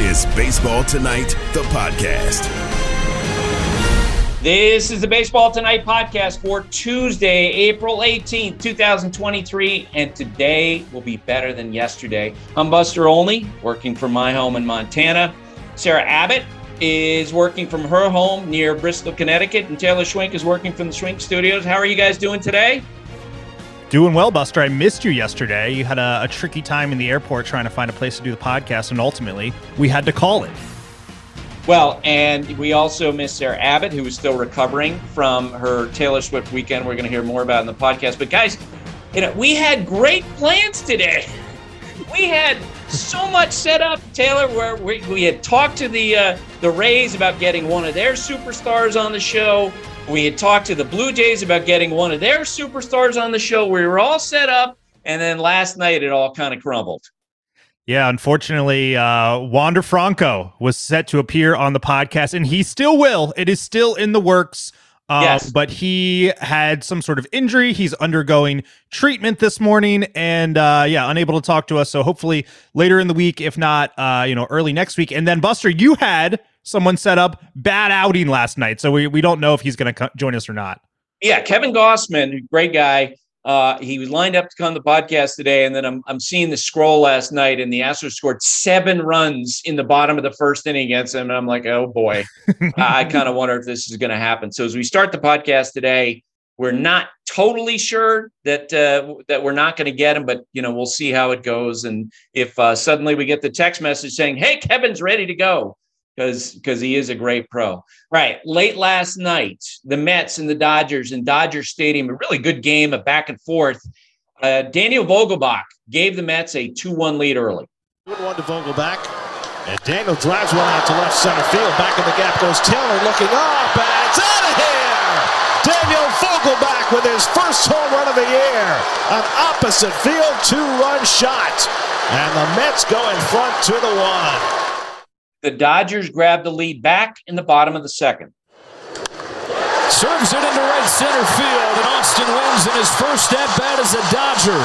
is Baseball Tonight, the podcast. This is the Baseball Tonight podcast for Tuesday, April 18th, 2023. And today will be better than yesterday. I'm Buster Olney, working from my home in Montana. Sarah Abbott is working from her home near Bristol, Connecticut. And Taylor Schwenk is working from the Schwenk Studios. How are you guys doing today? Doing well, Buster. I missed you yesterday. You had a, a, tricky time in the airport trying to find a place to do the podcast, and ultimately, we had to call it. Well, and we also missed Sarah Abbott, who is still recovering from her Taylor Swift weekend. We're going to hear more about in the podcast. But guys, you know, we had great plans today. We had so much set up, Taylor, where we, we had talked to the uh, the Rays about getting one of their superstars on the show. We had talked to the Blue Jays about getting one of their superstars on the show. We were all set up, and then last night it all kind of crumbled. Yeah, unfortunately, uh, Wander Franco was set to appear on the podcast, and he still will. It is still in the works. Um, yes. But he had some sort of injury. He's undergoing treatment this morning, and uh, yeah, unable to talk to us. So hopefully later in the week, if not, uh, you know, early next week. And then Buster, you had someone set up bad outing last night. So we, we don't know if he's going to co- join us or not. Yeah, Kevin Gausman, great guy. Uh, he was lined up to come to the podcast today, and then I'm I'm seeing the scroll last night, and the Astros scored seven runs in the bottom of the first inning against him, and I'm like, oh boy, I kind of wonder if this is going to happen. So as we start the podcast today, we're not totally sure that uh, that we're not going to get him, but you know we'll see how it goes, and if uh, suddenly we get the text message saying, "Hey, Kevin's ready to go," because because he is a great pro. Right. Late last night, the Mets and the Dodgers in Dodger Stadium, a really good game, a back and forth. Uh, Daniel Vogelbach gave the Mets a 2-1 lead early. Good one to Vogelbach. And Daniel drives one out to left center field. Back in the gap goes Taylor looking up, and it's out of here! Daniel Vogelbach with his first home run of the year. An opposite field two-run shot. And the Mets go in front to the one. The Dodgers grab the lead back in the bottom of the second. Serves it into right center field, and Austin Wynns in his first at bat as a Dodger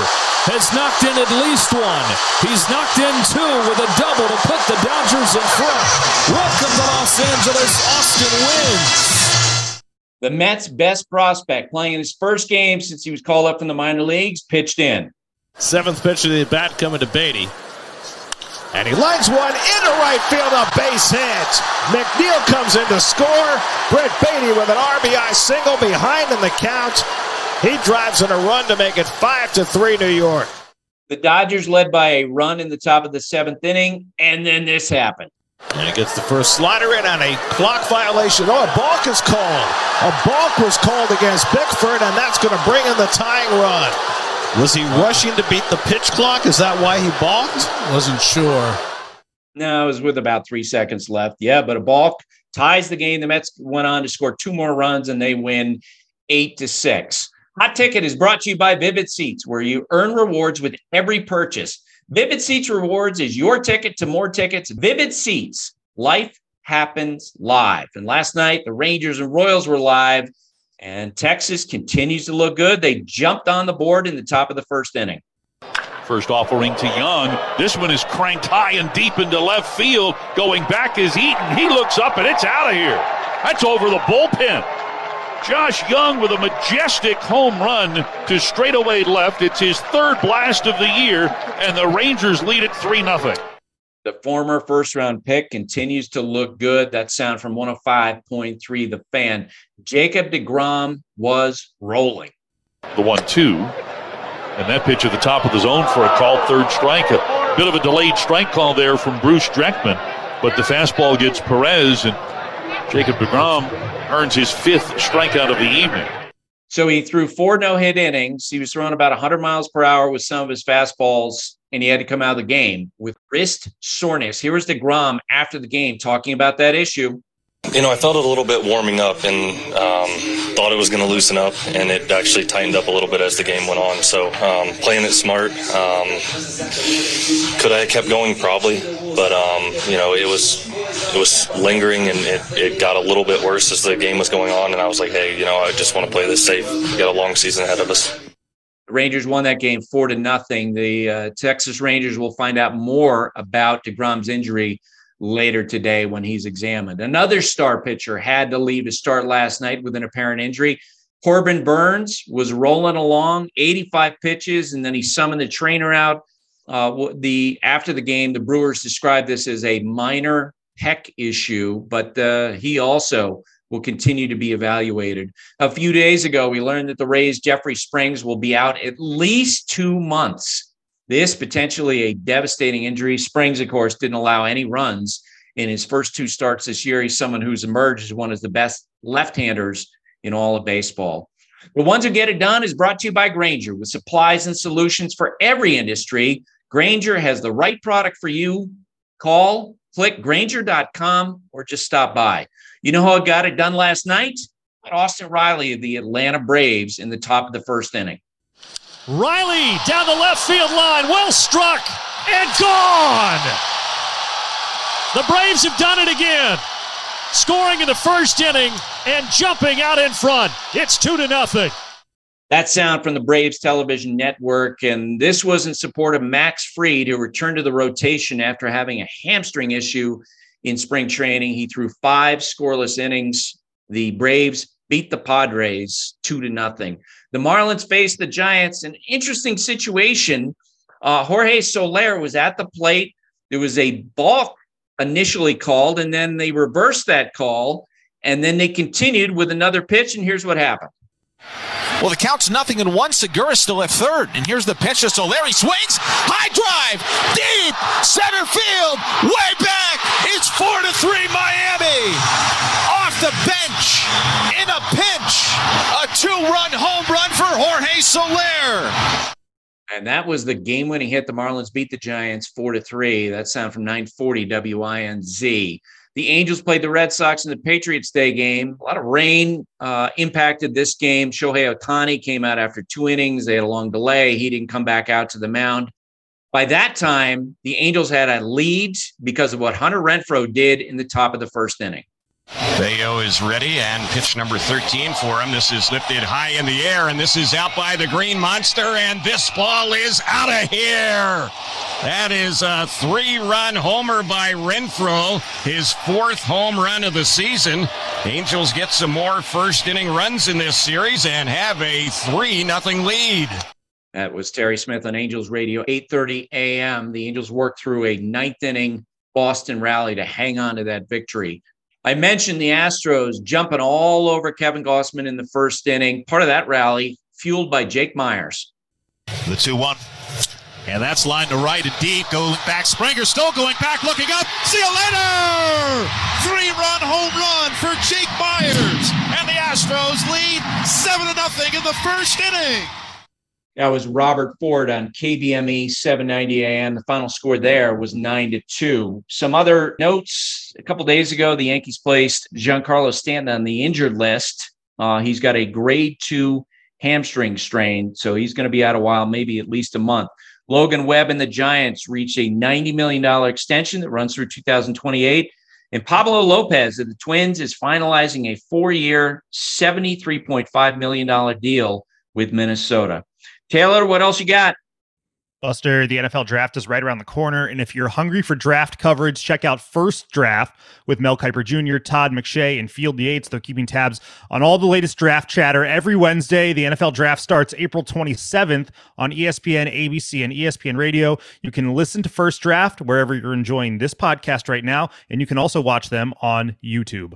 has knocked in at least one. He's knocked in two with a double to put the Dodgers in front. Welcome to Los Angeles, Austin Wynns. The Mets' best prospect, playing in his first game since he was called up from the minor leagues, pitched in. Seventh pitch of the bat coming to Baty. And he lines one into right field, a base hit. McNeil comes in to score. Brett Baty with an RBI single behind in the count. He drives in a run to make it five to three New York. The Dodgers led by a run in the top of the seventh inning, and then this happened. And he gets the first slider in on a clock violation. Oh, a balk is called. A balk was called against Bickford, and that's going to bring in the tying run. Was he rushing to beat the pitch clock? Is that why he balked? Wasn't sure. No, it was with about three seconds left. Yeah, but a balk ties the game. The Mets went on to score two more runs and they win eight to six. Hot Ticket is brought to you by Vivid Seats, where you earn rewards with every purchase. Vivid Seats Rewards is your ticket to more tickets. Vivid Seats, life happens live. And last night, the Rangers and Royals were live. And Texas continues to look good. They jumped on the board in the top of the first inning. First offering to Jung. This one is cranked high and deep into left field. Going back is Eaton. He looks up and it's out of here. That's over the bullpen. Josh Jung with a majestic home run to straightaway left. It's his third blast of the year, and the Rangers lead it 3 0. The former first round pick continues to look good. That sound from 105.3 The Fan. Jacob DeGrom was rolling. The one two. And that pitch at the top of the zone for a called third strike. A bit of a delayed strike call there from Bruce Dreckman. But the fastball gets Perez, and Jacob DeGrom earns his fifth strikeout of the evening. So he threw four no hit innings. He was throwing about 100 miles per hour with some of his fastballs and he had to come out of the game with wrist soreness. Here was DeGrom after the game talking about that issue. You know, I felt it a little bit warming up and um, thought it was going to loosen up, and it actually tightened up a little bit as the game went on. So, um, playing it smart. Um, could I have kept going? Probably, but um, you know, it was it was lingering, and it, it got a little bit worse as the game was going on. And I was like, hey, you know, I just want to play this safe. We got a long season ahead of us. Rangers won that game four to nothing. The uh, Texas Rangers will find out more about DeGrom's injury later today when he's examined. Another star pitcher had to leave to start last night with an apparent injury. Corbin Burnes was rolling along 85 pitches, and then he summoned the trainer out. Uh, the after the game, the Brewers described this as a minor pec issue, but uh, he also will continue to be evaluated. A few days ago, we learned that the Rays' Jeffrey Springs will be out at least two months this potentially a devastating injury. Springs, of course, didn't allow any runs in his first two starts this year. He's someone who's emerged as one of the best left-handers in all of baseball. The ones who get it done is brought to you by Grainger with supplies and solutions for every industry. Grainger has the right product for you. Call, click Grainger.com, or just stop by. You know how I got it done last night? Austin Riley of the Atlanta Braves in the top of the first inning. Riley down the left field line, well struck and gone. The Braves have done it again, scoring in the first inning and jumping out in front. It's two to nothing. That sound from the Braves television network, and this was in support of Max Fried, who returned to the rotation after having a hamstring issue in spring training. He threw five scoreless innings. The Braves beat the Padres two to nothing. The Marlins faced the Giants. An interesting situation. Uh, Jorge Soler was at the plate. There was a balk initially called, and then they reversed that call, and then they continued with another pitch. And here's what happened. Well, the count's nothing and one. Segura still at third. And here's the pitch to Solari. Swings. High drive. Deep. Center field. Way back. It's four to three Miami. Off the bench. In a pinch. A two-run home run for Jorge Soler. And that was the game-winning hit. The Marlins beat the Giants four to three. That sound from 940 WINZ. The Angels played the Red Sox in the Patriots Day game. A lot of rain uh, impacted this game. Shohei Ohtani came out after two innings. They had a long delay. He didn't come back out to the mound. By that time, the Angels had a lead because of what Hunter Renfroe did in the top of the first inning. Bello is ready and pitch number 13 for him. This is lifted high in the air and this is out by the green monster and this ball is out of here. That is a three-run homer by Renfroe, his fourth home run of the season. Angels get some more first inning runs in this series and have a 3 nothing lead. That was Terry Smith on Angels Radio, 8:30 a.m. The Angels worked through a ninth inning Boston rally to hang on to that victory. I mentioned the Astros jumping all over Kevin Gausman in the first inning. Part of that rally fueled by Jake Meyers. The 2 1. And that's line to right and deep. Going back. Springer still going back, looking up. See you later! Three run home run for Jake Meyers. And the Astros lead 7 0 in the first inning. That was Robert Ford on KBME 790 AM. The final score there was 9 to 2. Some other notes a couple days ago, the Yankees placed Giancarlo Stanton on the injured list. Uh, he's got a grade two hamstring strain, so he's going to be out a while, maybe at least a month. Logan Webb and the Giants reached a $90 million extension that runs through 2028. And Pablo Lopez of the Twins is finalizing a four year, $73.5 million deal with Minnesota. Taylor, what else you got? Buster, the NFL draft is right around the corner. And if you're hungry for draft coverage, check out First Draft with Mel Kiper Jr., Todd McShay, and Field Yates. They're keeping tabs on all the latest draft chatter every Wednesday. The NFL draft starts April 27th on ESPN, ABC, and ESPN Radio. You can listen to First Draft wherever you're enjoying this podcast right now, and you can also watch them on YouTube.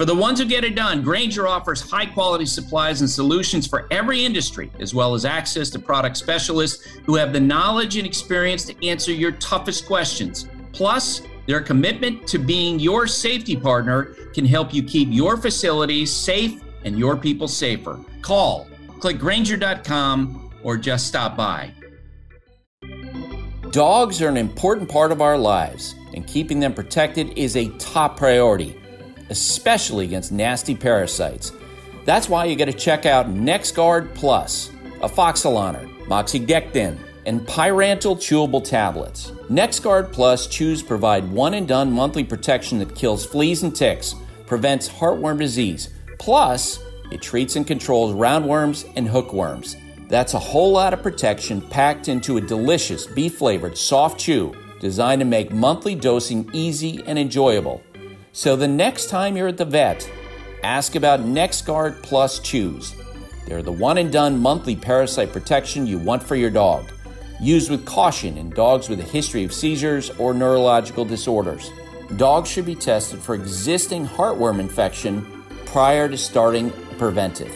For the ones who get it done, Grainger offers high quality supplies and solutions for every industry, as well as access to product specialists who have the knowledge and experience to answer your toughest questions. Plus, their commitment to being your safety partner can help you keep your facilities safe and your people safer. Call, click Grainger.com, or just stop by. Dogs are an important part of our lives, and keeping them protected is a top priority especially against nasty parasites. That's why you got to check out NexGard Plus, afoxolaner, moxidectin, and pyrantel chewable tablets. NexGard Plus chews provide one and done monthly protection that kills fleas and ticks, prevents heartworm disease, plus it treats and controls roundworms and hookworms. That's a whole lot of protection packed into a delicious beef flavored soft chew designed to make monthly dosing easy and enjoyable. So the next time you're at the vet, ask about NexGard Plus Chews. They're the one and done monthly parasite protection you want for your dog. Used with caution in dogs with a history of seizures or neurological disorders. Dogs should be tested for existing heartworm infection prior to starting preventive.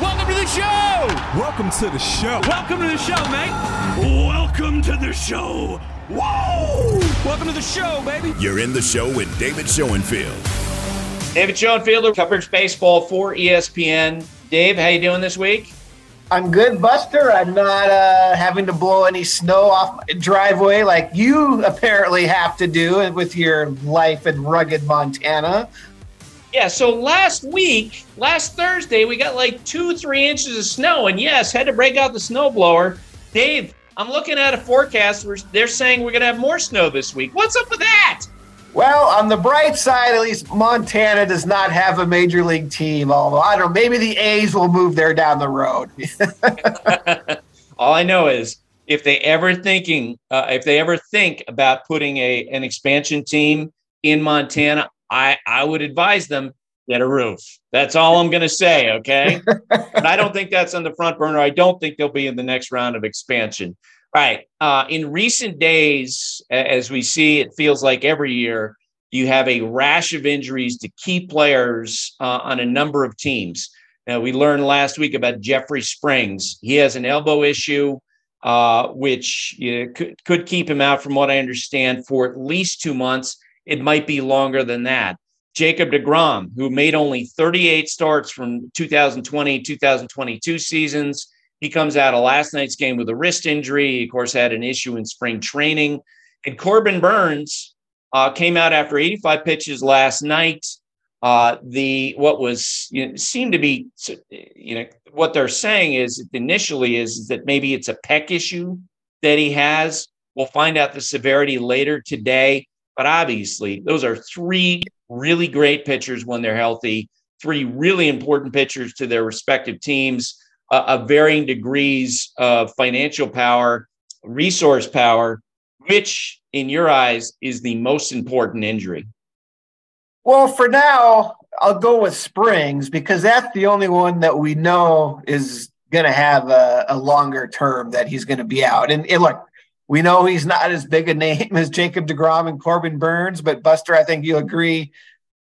Welcome to the show! Welcome to the show. Welcome to the show, mate. Welcome to the show. Whoa! Welcome to the show, baby. You're in the show with David Schoenfield. David Schoenfield covers baseball for ESPN. Dave, how you doing this week? I'm good, Buster. I'm not uh, having to blow any snow off my driveway like you apparently have to do with your life in rugged Montana. Yeah, so last week, last Thursday, we got like two, three inches of snow, and yes, had to break out the snowblower. Dave, I'm looking at a forecast where they're saying we're going to have more snow this week. What's up with that? Well, on the bright side, at least Montana does not have a major league team. Although I don't know, maybe the A's will move there down the road. All I know is if they ever thinking, uh, if they ever think about putting a an expansion team in Montana, I I would advise them get a roof. That's all I'm going to say. Okay, but I don't think that's on the front burner. I don't think they'll be in the next round of expansion. All right. Uh, in recent days, as we see, it feels like every year you have a rash of injuries to key players uh, on a number of teams. Now, we learned last week about Jeffrey Springs. He has an elbow issue, uh, which you know, could, could keep him out, from what I understand, for at least two months. It might be longer than that. Jacob DeGrom, who made only 38 starts from 2020 2022 seasons, he comes out of last night's game with a wrist injury. He, of course, had an issue in spring training. And Corbin Burnes uh, came out after 85 pitches last night. Uh, the what was you know, seemed to be you know what they're saying is initially is, is that maybe it's a pec issue that he has. We'll find out the severity later today. But obviously, those are three really great pitchers when they're healthy. Three really important pitchers to their respective teams uh, of varying degrees of financial power, resource power, which in your eyes is the most important injury? Well, for now, I'll go with Springs because that's the only one that we know is going to have a, a, longer term that he's going to be out. And, and, look, we know he's not as big a name as Jacob DeGrom and Corbin Burnes, but Buster, I think you agree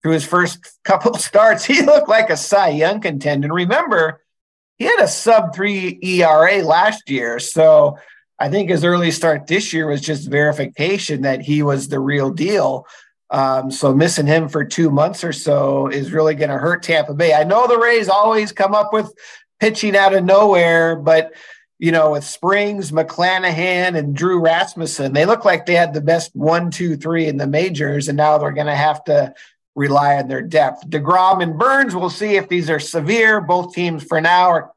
through his first couple starts, he looked like a Cy Young contender. And remember, he had a sub three ERA last year. So I think his early start this year was just verification that he was the real deal. Um, so missing him for two months or so is really going to hurt Tampa Bay. I know the Rays always come up with pitching out of nowhere, but you know, with Springs, McClanahan, and Drew Rasmussen, they look like they had the best one, two, three in the majors, and now they're going to have to rely on their depth. DeGrom and Burnes, we'll see if these are severe. Both teams for now are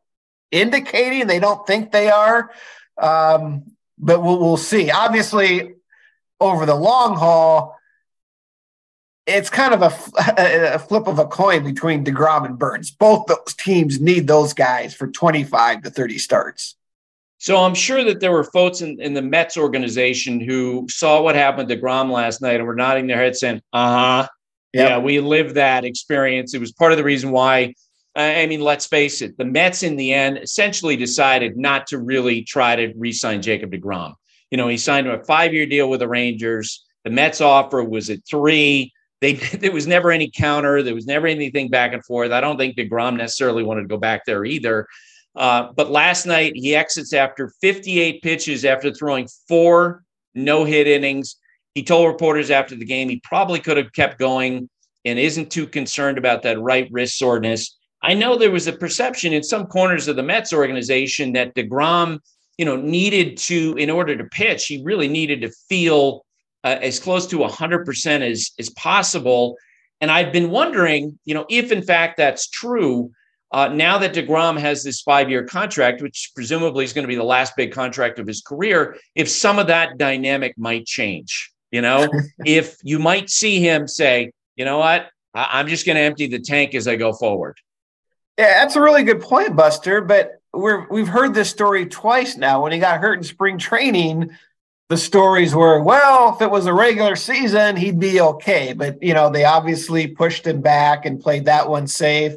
indicating they don't think they are, um, but we'll, we'll see. Obviously, over the long haul, it's kind of a, a, flip of a coin between DeGrom and Burnes. Both those teams need those guys for 25 to 30 starts. So I'm sure that there were folks in, in the Mets organization who saw what happened to DeGrom last night and were nodding their heads saying, uh huh, Yep. Yeah, we lived that experience. It was part of the reason why. I mean, let's face it, the Mets in the end essentially decided not to really try to re-sign Jacob DeGrom. You know, he signed a five-year deal with the Rangers. The Mets offer was at three. They there was never any counter. There was never anything back and forth. I don't think DeGrom necessarily wanted to go back there either. Uh, but last night he exits after 58 pitches after throwing four no-hit innings. He told reporters after the game he probably could have kept going and isn't too concerned about that right wrist soreness. I know there was a perception in some corners of the Mets organization that DeGrom, you know, needed to, in order to pitch, he really needed to feel uh, as close to 100% as, as possible. And I've been wondering, you know, if in fact that's true, uh, now that DeGrom has this five year contract, which presumably is going to be the last big contract of his career, if some of that dynamic might change. You know, if you might see him say, you know what, I- I'm just going to empty the tank as I go forward. Yeah, that's a really good point, Buster. But we're we've heard this story twice now. When he got hurt in spring training, the stories were, well, if it was a regular season, he'd be okay. But you know, they obviously pushed him back and played that one safe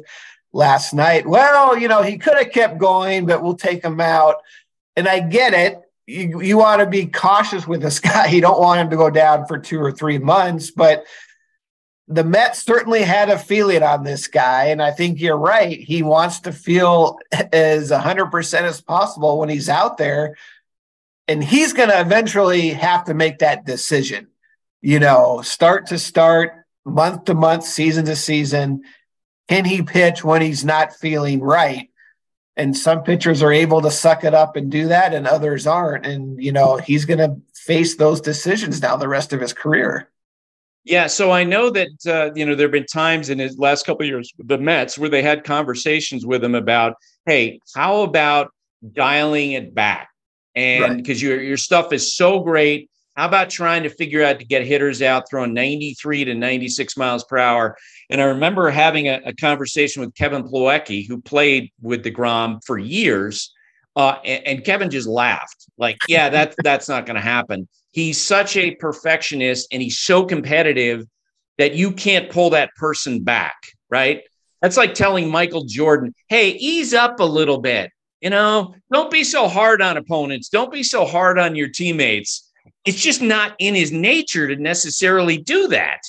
last night. Well, you know, he could have kept going, but we'll take him out. And I get it. You, you want to be cautious with this guy. You don't want him to go down for two or three months, but the Mets certainly had a feeling on this guy. And I think you're right. He wants to feel as 100% as possible when he's out there. And he's going to eventually have to make that decision, you know, start to start, month to month, season to season. Can he pitch when he's not feeling right? And some pitchers are able to suck it up and do that, and others aren't. And, you know, he's going to face those decisions now the rest of his career. Yeah, so I know that uh, you know there have been times in his last couple years the Mets where they had conversations with him about, hey, how about dialing it back? And because right. your your stuff is so great, how about trying to figure out to get hitters out throwing 93 to 96 miles per hour? And I remember having a, a conversation with Kevin Plawecki, who played with the deGrom for years, uh, and, and Kevin just laughed, like, "Yeah, that that's not going to happen." he's such a perfectionist and he's so competitive that you can't pull that person back, right? That's like telling Michael Jordan, hey, ease up a little bit. You know, don't be so hard on opponents. Don't be so hard on your teammates. It's just not in his nature to necessarily do that.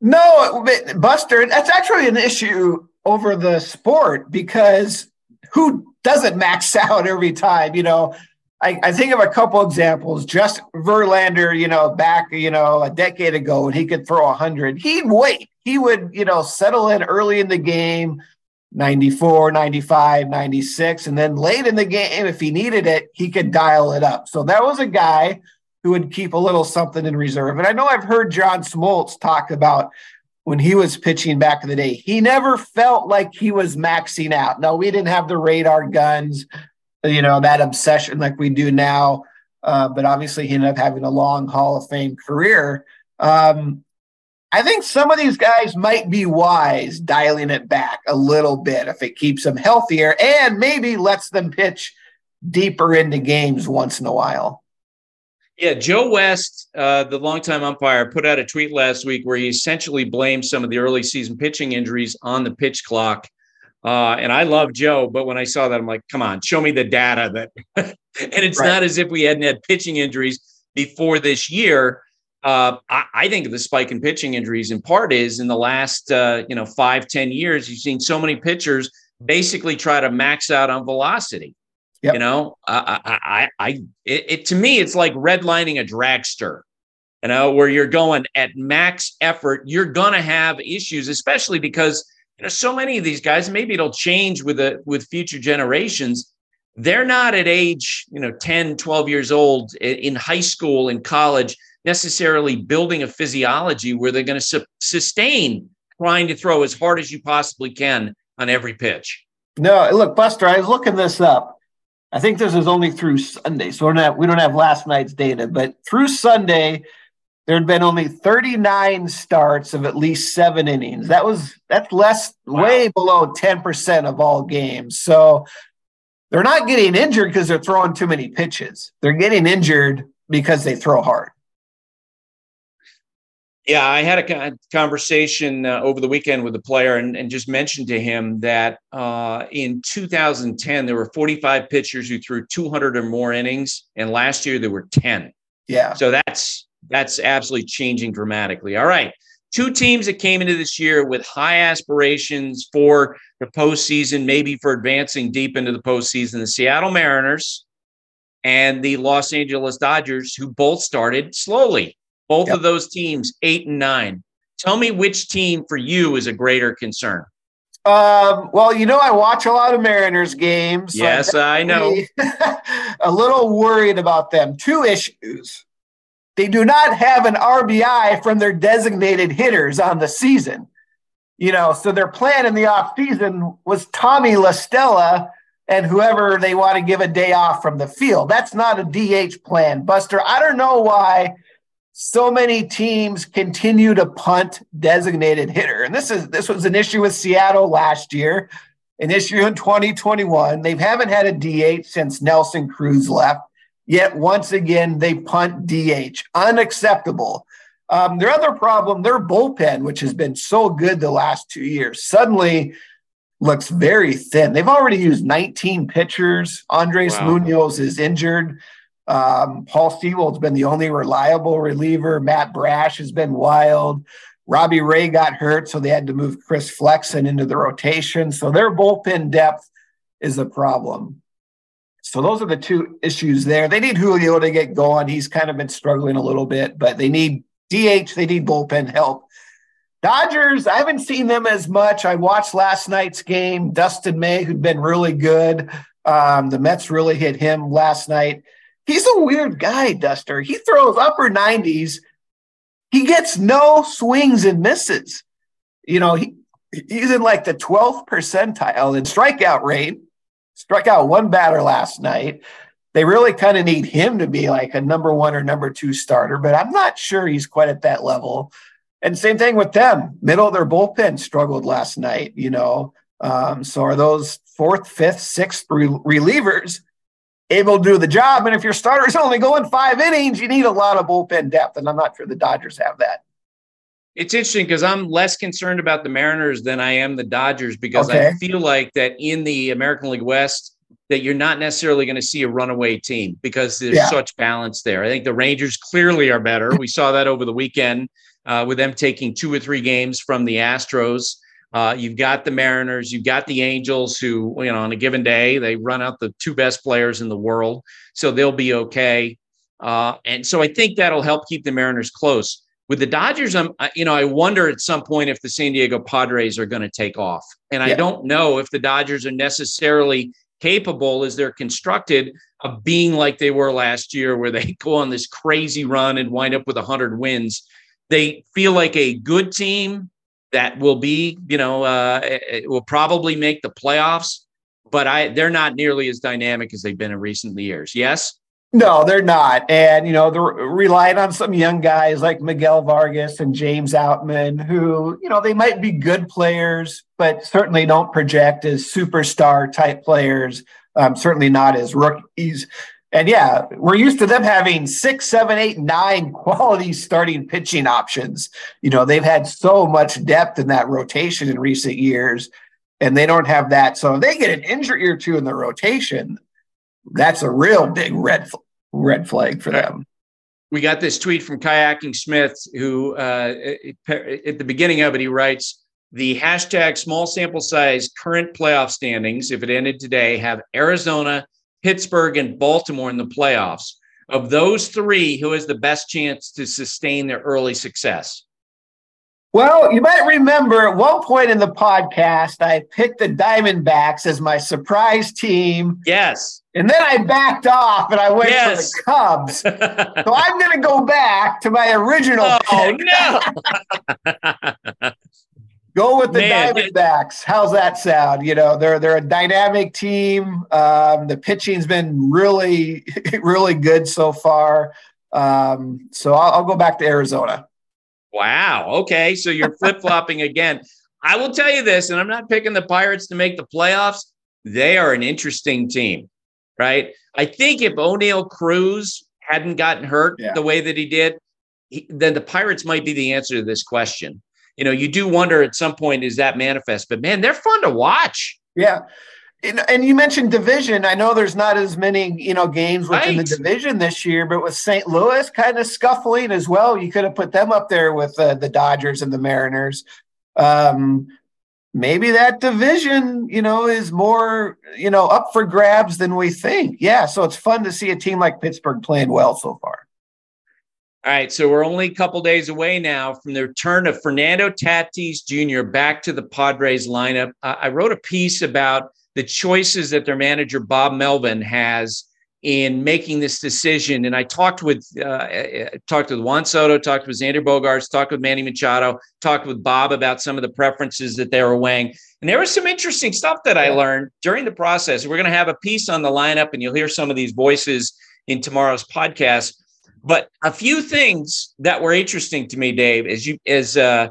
No, Buster, that's actually an issue over the sport because who doesn't max out every time? You know, I, I, think of a couple examples. Just Verlander, you know, back, you know, a decade ago when he could throw 100, he'd wait. He would, you know, settle in early in the game, 94, 95, 96. And then late in the game, if he needed it, he could dial it up. So that was a guy who would keep a little something in reserve. And I know I've heard John Smoltz talk about when he was pitching back in the day, he never felt like he was maxing out. No, we didn't have the radar guns you know, that obsession like we do now. Uh, but obviously, he ended up having a long Hall of Fame career. Um, I think some of these guys might be wise dialing it back a little bit if it keeps them healthier and maybe lets them pitch deeper into games once in a while. Yeah, Joe West, uh, the longtime umpire, put out a tweet last week where he essentially blamed some of the early season pitching injuries on the pitch clock. Uh, and I love Joe, but when I saw that, I'm like, come on, show me the data that. and it's right. not as if we hadn't had pitching injuries before this year. Uh, I, I, think the spike in pitching injuries in part is in the last uh, you know five ten years you've seen so many pitchers basically try to max out on velocity. Yep. You know, I, I, I, it, it to me it's like redlining a dragster. You know, where you're going at max effort, you're gonna have issues, especially because you know, so many of these guys, maybe it'll change with the with future generations. They're not at age, you know, 10, 12 years old in high school, in college, necessarily building a physiology where they're going to su- sustain trying to throw as hard as you possibly can on every pitch. No, look, Buster, I was looking this up. I think this is only through Sunday, so we don't have, we don't have last night's data, but through Sunday, there had been only 39 starts of at least seven innings. That was that's less, wow. way below 10% of all games. So they're not getting injured because they're throwing too many pitches. They're getting injured because they throw hard. Yeah, I had a conversation uh, over the weekend with a player and, and just mentioned to him that uh, in 2010, there were 45 pitchers who threw 200 or more innings, and last year there were 10. Yeah. So that's that's absolutely changing dramatically. All right. Two teams that came into this year with high aspirations for the postseason, maybe for advancing deep into the postseason the Seattle Mariners and the Los Angeles Dodgers, who both started slowly. Both yep. of those teams, eight and nine. Tell me which team for you is a greater concern. Um, well, you know, I watch a lot of Mariners games. So yes, I know. a little worried about them. Two issues. They do not have an RBI from their designated hitters on the season. You know, so their plan in the offseason was Tommy La Stella and whoever they want to give a day off from the field. That's not a DH plan. Buster, I don't know why so many teams continue to punt designated hitter. And this is this was an issue with Seattle last year. an issue in 2021. They haven't had a DH since Nelson Cruz left. Yet once again, they punt DH. Unacceptable. Um, their other problem, their bullpen, which has been so good the last two years, suddenly looks very thin. They've already used 19 pitchers. Andres wow. Munoz is injured. Um, Paul Sewald's been the only reliable reliever. Matt Brash has been wild. Robbie Ray got hurt, so they had to move Chris Flexen into the rotation. So their bullpen depth is a problem. So those are the two issues there. They need Julio to get going. He's kind of been struggling a little bit, but they need DH, they need bullpen help. Dodgers, I haven't seen them as much. I watched last night's game. Dustin May, who'd been really good. Um, the Mets really hit him last night. He's a weird guy, Buster. He throws upper 90s. He gets no swings and misses. You know, he, he's in like the 12th percentile in strikeout rate struck out one batter last night. They really kind of need him to be like a number one or number two starter, but I'm not sure he's quite at that level. And same thing with them. Middle of their bullpen struggled last night, you know. Um, so are those fourth, fifth, sixth re- relievers able to do the job? And if your starter is only going five innings, you need a lot of bullpen depth. And I'm not sure the Dodgers have that. It's interesting because I'm less concerned about the Mariners than I am the Dodgers because okay. I feel like that in the American League West that you're not necessarily going to see a runaway team because there's yeah. such balance there. I think the Rangers clearly are better. We saw that over the weekend uh, with them taking two or three games from the Astros. Uh, you've got the Mariners, you've got the Angels, who you know on a given day they run out the two best players in the world, so they'll be okay. Uh, and so I think that'll help keep the Mariners close. With the Dodgers, I'm, you know, I wonder at some point if the San Diego Padres are going to take off. And I don't know if the Dodgers are necessarily capable as they're constructed of being like they were last year, where they go on this crazy run and wind up with 100 wins. They feel like a good team that will be, you know, uh, it will probably make the playoffs, but I they're not nearly as dynamic as they've been in recent years. Yes. No, they're not. And, you know, they're relying on some young guys like Miguel Vargas and James Outman, who, you know, they might be good players, but certainly don't project as superstar type players, um, certainly not as rookies. And yeah, we're used to them having six, seven, eight, nine quality starting pitching options. You know, they've had so much depth in that rotation in recent years, and they don't have that. So if they get an injury or two in the rotation, that's a real big red red flag for them. We got this tweet from Kayaking Smith, who uh, at the beginning of it, he writes, the hashtag small sample size current playoff standings, if it ended today, have Arizona, Pittsburgh, and Baltimore in the playoffs. Of those three, who has the best chance to sustain their early success? Well, you might remember at one point in the podcast, I picked the Diamondbacks as my surprise team. Yes. And then I backed off and I went yes. for the Cubs. so I'm going to go back to my original. Oh, pick. no. go with the Man, Diamondbacks. How's that sound? You know, they're they're a dynamic team. Um, the pitching's been really, really good so far. Um, so I'll, I'll go back to Arizona. Wow. Okay. So you're flip flopping again. I will tell you this, and I'm not picking the Pirates to make the playoffs. They are an interesting team, right? I think if Oneil Cruz hadn't gotten hurt yeah. the way that he did, he, then the Pirates might be the answer to this question. You know, you do wonder at some point is that manifest, but man, they're fun to watch. Yeah. And, and you mentioned division. I know there's not as many, you know, games within right. the division this year, but with St. Louis kind of scuffling as well, you could have put them up there with uh, the Dodgers and the Mariners. Um, maybe that division, you know, is more, you know, up for grabs than we think. Yeah, so it's fun to see a team like Pittsburgh playing well so far. All right, so we're only a couple days away now from the return of Fernando Tatis Jr. back to the Padres lineup. Uh, I wrote a piece about the choices that their manager Bob Melvin has in making this decision. And I talked with uh, talked with Juan Soto, talked with Xander Bogaerts, talked with Manny Machado, talked with Bob about some of the preferences that they were weighing. And there was some interesting stuff that I learned during the process. We're going to have a piece on the lineup, and you'll hear some of these voices in tomorrow's podcast. But a few things that were interesting to me, Dave, as you as uh,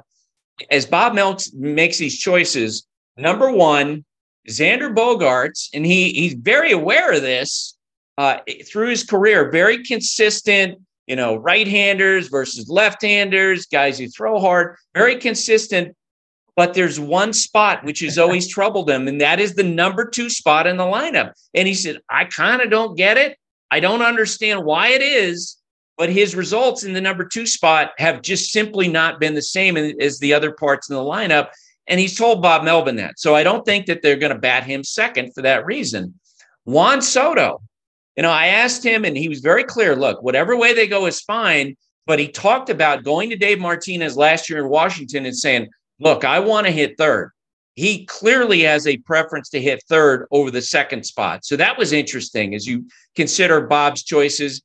as Bob Melvin makes these choices. Number one, Xander Bogaerts, and he he's very aware of this uh, through his career, very consistent. You know, right-handers versus left-handers, guys who throw hard, very consistent. But there's one spot which has always troubled him, and that is the number two spot in the lineup. And he said, "I kind of don't get it. I don't understand why it is." But his results in the number two spot have just simply not been the same as the other parts in the lineup. And he's told Bob Melvin that. So I don't think that they're going to bat him second for that reason. Juan Soto, you know, I asked him and he was very clear look, whatever way they go is fine. But he talked about going to Dave Martinez last year in Washington and saying, look, I want to hit third. He clearly has a preference to hit third over the second spot. So that was interesting as you consider Bob's choices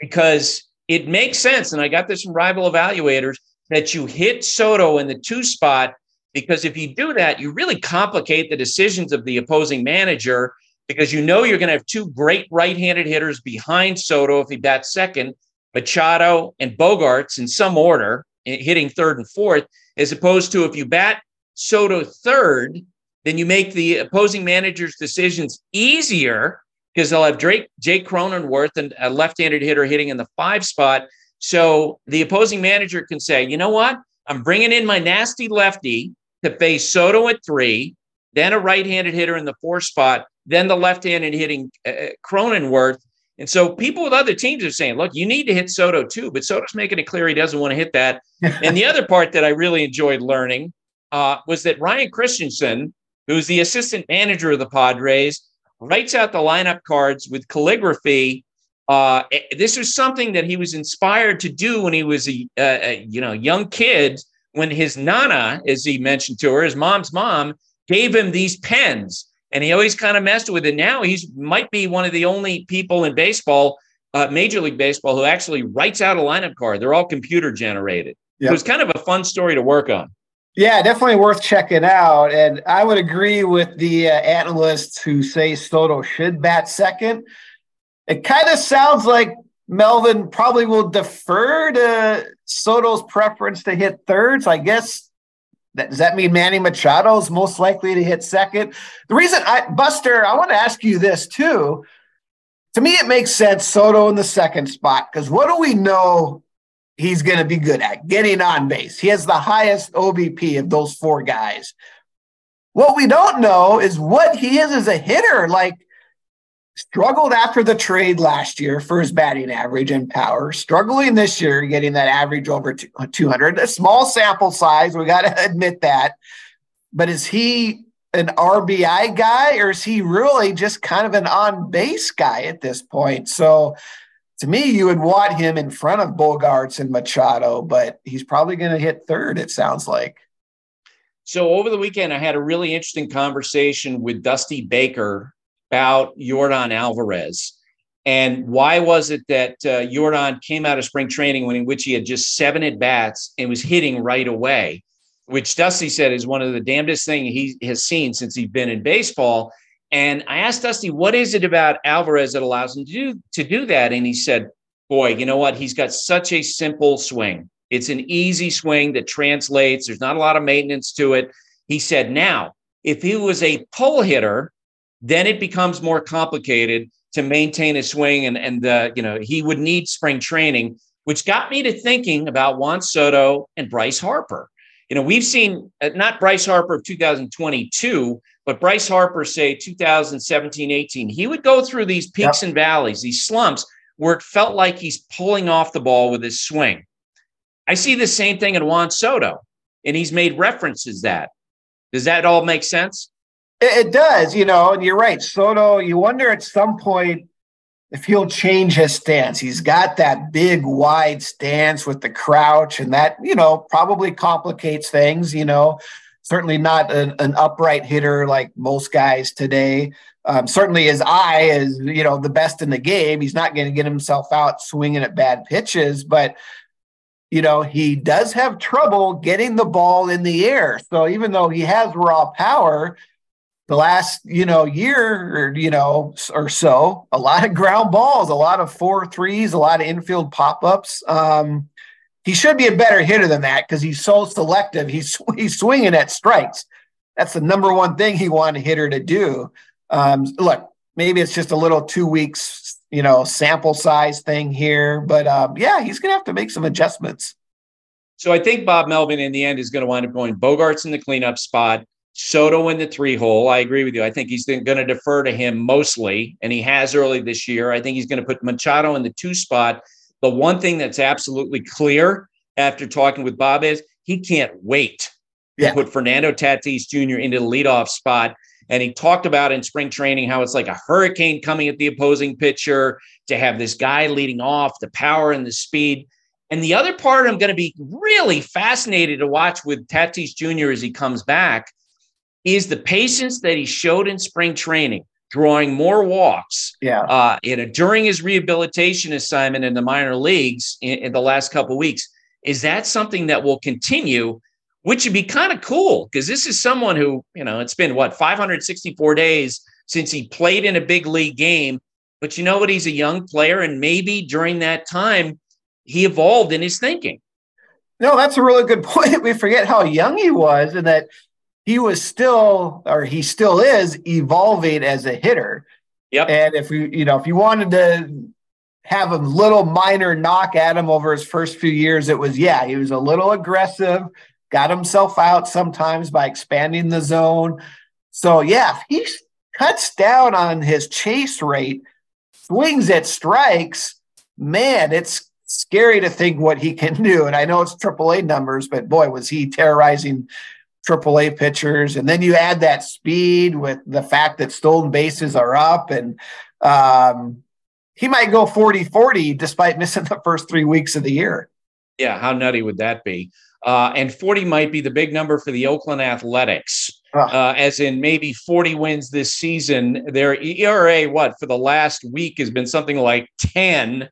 because it makes sense. And I got this from rival evaluators that you hit Soto in the two spot because if you do that, you really complicate the decisions of the opposing manager because you know you're going to have two great right-handed hitters behind Soto if he bats second, Machado and Bogaerts in some order, eh, hitting third and fourth, as opposed to if you bat Soto third, then you make the opposing manager's decisions easier because they'll have Drake, Jake Cronenworth and a left-handed hitter hitting in the five spot. So the opposing manager can say, you know what? I'm bringing in my nasty lefty to face Soto at three, then a right-handed hitter in the four spot, then the left-handed hitting uh, uh Cronenworth. And so people with other teams are saying, look, you need to hit Soto too, but Soto's making it clear he doesn't want to hit that. and the other part that I really enjoyed learning uh, was that Ryan Christenson, who's the assistant manager of the Padres, writes out the lineup cards with calligraphy. Uh, eh, this was something that he was inspired to do when he was a, a, you know young kid when his nana, as he mentioned to her, his mom's mom, gave him these pens, and he always kind of messed with it. Now he's might be one of the only people in baseball, uh, Major League Baseball, who actually writes out a lineup card. They're all computer generated. Yep. So it's kind of a fun story to work on. Yeah, definitely worth checking out. And I would agree with the uh, analysts who say Soto should bat second. It kind of sounds like Melvin probably will defer to Soto's preference to hit third. So I guess that, does that mean Manny Machado is most likely to hit second? The reason I, Buster, I want to ask you this too. To me, it makes sense Soto in the second spot because what do we know he's going to be good at? Getting on base. He has the highest OBP of those four guys. What we don't know is what he is as a hitter. Like, struggled after the trade last year for his batting average and power, struggling this year getting that average over uh, 200. A small sample size, we got to admit that. But is he an RBI guy or is he really just kind of an on base guy at this point? So to me, you would want him in front of Bogaerts and Machado, but he's probably going to hit third, it sounds like. So over the weekend, I had a really interesting conversation with Dusty Baker about Yordan Alvarez. And why was it that uh, Yordan came out of spring training when in which he had just seven at bats and was hitting right away, which Dusty said is one of the damnedest things he has seen since he's been in baseball. And I asked Dusty, what is it about Alvarez that allows him to do to do that? And he said, Boy, you know what? He's got such a simple swing. It's an easy swing that translates. There's not a lot of maintenance to it. He said, now, if he was a pull hitter, then it becomes more complicated to maintain a swing. And, and uh, you know, he would need spring training, which got me to thinking about Juan Soto and Bryce Harper. You know, we've seen uh, not Bryce Harper of 2022, but Bryce Harper, say 2017, 18. He would go through these peaks yep. and valleys, these slumps where it felt like he's pulling off the ball with his swing. I see the same thing in Juan Soto, and he's made references that. Does that all make sense? It, does, you know, and you're right. Soto, you wonder at some point if he'll change his stance. He's got that big, wide stance with the crouch, and that, you know, probably complicates things, you know. Certainly not an, an upright hitter like most guys today. Um, certainly his eye is, you know, the best in the game. He's not going to get himself out swinging at bad pitches, but you know, he does have trouble getting the ball in the air. So even though he has raw power, the last you know year or you know or so a lot of ground balls a lot of four threes a lot of infield pop-ups um, he should be a better hitter than that because he's so selective he's he's swinging at strikes that's the number one thing he wanted hitter to do. Um, look, maybe it's just a little two weeks, you know, sample size thing here, but um, yeah, he's to have to make some adjustments. So I think Bob Melvin in the end is going to wind up going Bogaerts in the cleanup spot, Soto in the three hole. I agree with you. I think he's going to defer to him mostly, and he has early this year. I think he's going to put Machado in the two spot. The one thing that's absolutely clear after talking with Bob is he can't wait yeah. to put Fernando Tatis Jr. into the leadoff spot. And he talked about in spring training how it's like a hurricane coming at the opposing pitcher to have this guy leading off, the power and the speed. And the other part I'm going to be really fascinated to watch with Tatis Jr. as he comes back is the patience that he showed in spring training, drawing more walks. Yeah. Uh, you know, during his rehabilitation assignment in the minor leagues in, in the last couple weeks. Is that something that will continue? Which would be kind of cool because this is someone who, you know, it's been what 564 days since he played in a big league game. But you know what? He's a young player, and maybe during that time, he evolved in his thinking. No, that's a really good point. We forget how young he was and that he was still, or he still is, evolving as a hitter. Yep. And if you, you know, if you wanted to have a little minor knock at him over his first few years, it was, yeah, he was a little aggressive, got himself out sometimes by expanding the zone. So, yeah, he cuts down on his chase rate, swings at strikes, man, it's scary to think what he can do. And I know it's AAA numbers, but boy, was he terrorizing AAA pitchers. And then you add that speed with the fact that stolen bases are up and um, he might go 40 40 despite missing the first three weeks of the year. Yeah, how nutty would that be? Uh, and 40 might be the big number for the Oakland Athletics, uh, as in maybe 40 wins this season. Their ERA, what, for the last week has been something like 10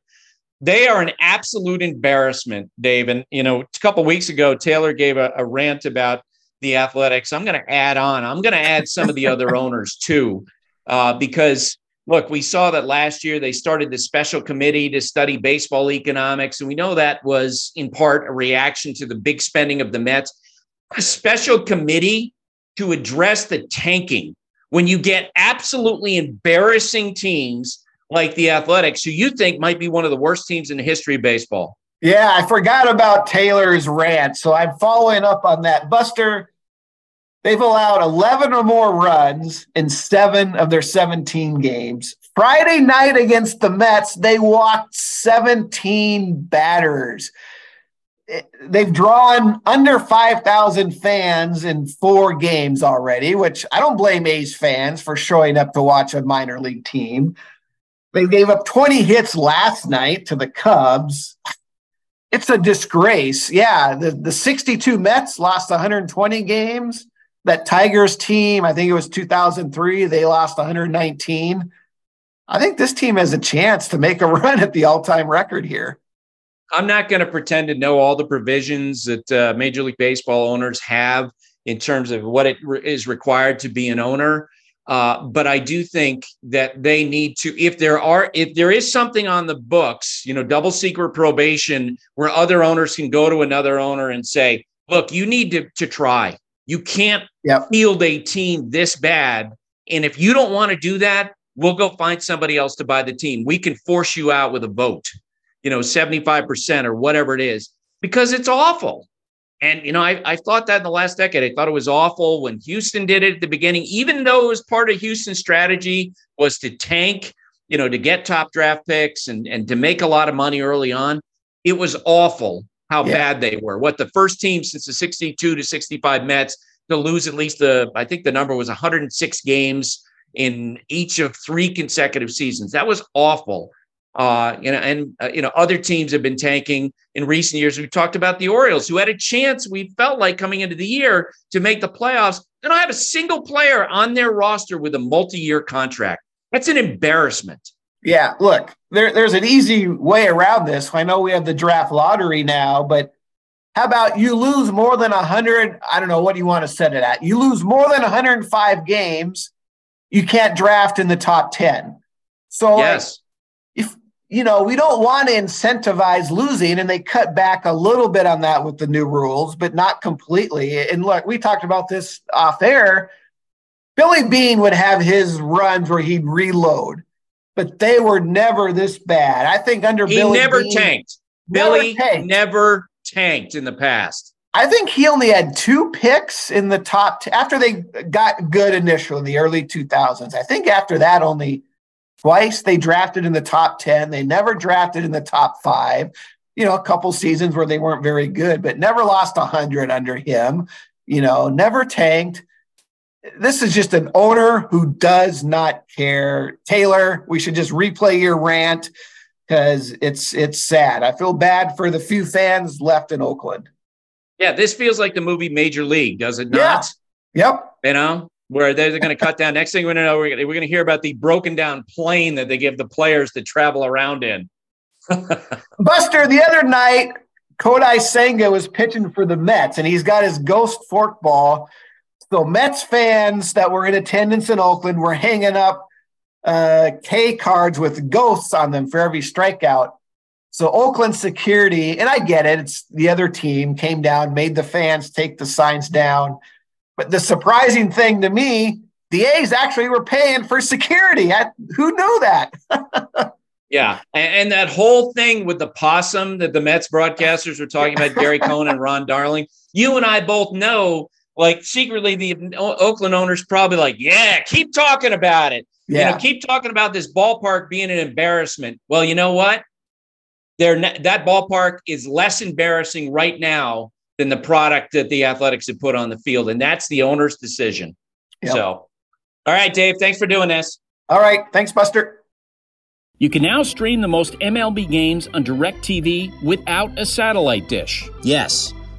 they are an absolute embarrassment, Dave. And you know, a couple weeks ago, Taylor gave a, a rant about the Athletics. I'm going to add on. I'm going to add some of the other owners too, uh, because look, we saw that last year they started the special committee to study baseball economics, and we know that was in part a reaction to the big spending of the Mets. A special committee to address the tanking when you get absolutely embarrassing teams like the Athletics, who you think might be one of the worst teams in the history of baseball. Yeah, I forgot about Taylor's rant. So I'm following up on that. Buster, they've allowed 11 or more runs in seven of their 17 games. Friday night against the Mets, they walked 17 batters. Eh, they've drawn under 5,000 fans in four games already, which I don't blame A's fans for showing up to watch a minor league team. They gave up 20 hits last night to the Cubs. It's a disgrace. Yeah, the, the 62 Mets lost 120 games. That Tigers team, I think it was 2003, they lost 119. I think this team has a chance to make a run at the all time record here. I'm not going to pretend to know all the provisions that uh, Major League Baseball owners have in terms of what it re- is required to be an owner. Uh, but I do think that they need to, if there are, if there is something on the books, you know, double secret probation, where other owners can go to another owner and say, look, you need to, to try. You can't yep. field a team this bad. And if you don't want to do that, we'll go find somebody else to buy the team. We can force you out with a vote, you know, 75% or whatever it is, because it's awful. And, you know, I, I thought that in the last decade. I thought it was awful when Houston did it at the beginning, even though it was part of Houston's strategy was to tank, you know, to get top draft picks and, and to make a lot of money early on. It was awful how yeah. bad they were. What the first team since the 62 to 65 Mets to lose at least the, I think the number was 106 games in each of three consecutive seasons. That was awful. Uh, you know, and uh, you know, other teams have been tanking in recent years. We talked about the Orioles, who had a chance. We felt like coming into the year to make the playoffs. They don't have a single player on their roster with a multi-year contract. That's an embarrassment. Yeah, look, there, there's an easy way around this. I know we have the draft lottery now, but how about you lose more than 100? I don't know what do you want to set it at. You lose more than 105 games, you can't draft in the top 10. So, yes if you know, we don't want to incentivize losing, and they cut back a little bit on that with the new rules, but not completely. And look, we talked about this off air. Billy Beane would have his runs where he'd reload, but they were never this bad. I think under he Billy never Beane, tanked. never Billy tanked. never tanked in the past. I think he only had two picks in the top t- after they got good initial in the early 2000s. I think after that, only twice they drafted in the top 10. They never drafted in the top five. You know, a couple seasons where they weren't very good, but never lost 100 under him. You know, never tanked. This is just an owner who does not care. Taylor, we should just replay your rant because it's it's sad. I feel bad for the few fans left in Oakland. Yeah, this feels like the movie Major League, does it not? Yeah. Yep. You know, where they're, going to cut down. Next thing we're going to know, we're going we're to hear about the broken down plane that they give the players to travel around in. Buster, the other night, Kodai Senga was pitching for the Mets, and he's got his ghost forkball. So Mets fans that were in attendance in Oakland were hanging up uh, K cards with ghosts on them for every strikeout. So Oakland security, and I get it, it's the other team came down, made the fans take the signs down. But the surprising thing to me, the A's actually were paying for security. I, who knew that? Yeah, and, and, that whole thing with the possum that the Mets broadcasters were talking about, Gary Cohen and Ron Darling. You and I both know, like secretly, the Oakland owners probably like, yeah, keep talking about it. Yeah. You know, keep talking about this ballpark being an embarrassment. Well, you know what? They're that ballpark is less embarrassing right now than the product that the Athletics have put on the field, and that's the owner's decision. Yep. So, all right, Dave, thanks for doing this. All right, thanks, Buster. You can now stream the most MLB games on DirecTV without a satellite dish. Yes,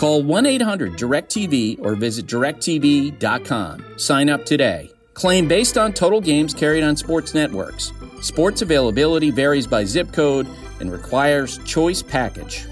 Call 1 800 DirecTV or visit directv.com. Sign up today. Claim based on total games carried on sports networks. Sports availability varies by zip code and requires choice package.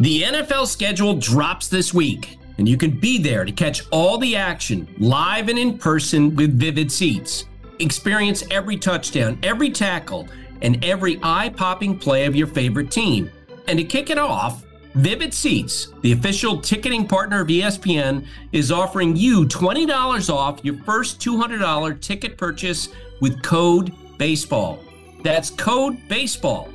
The NFL schedule drops this week, and you can be there to catch all the action live and in person with Vivid Seats. Experience every touchdown, every tackle, and every eye popping play of your favorite team. And to kick it off, Vivid Seats, the official ticketing partner of ESPN, is offering you $20 off your first $200 ticket purchase with code BASEBALL. That's code BASEBALL.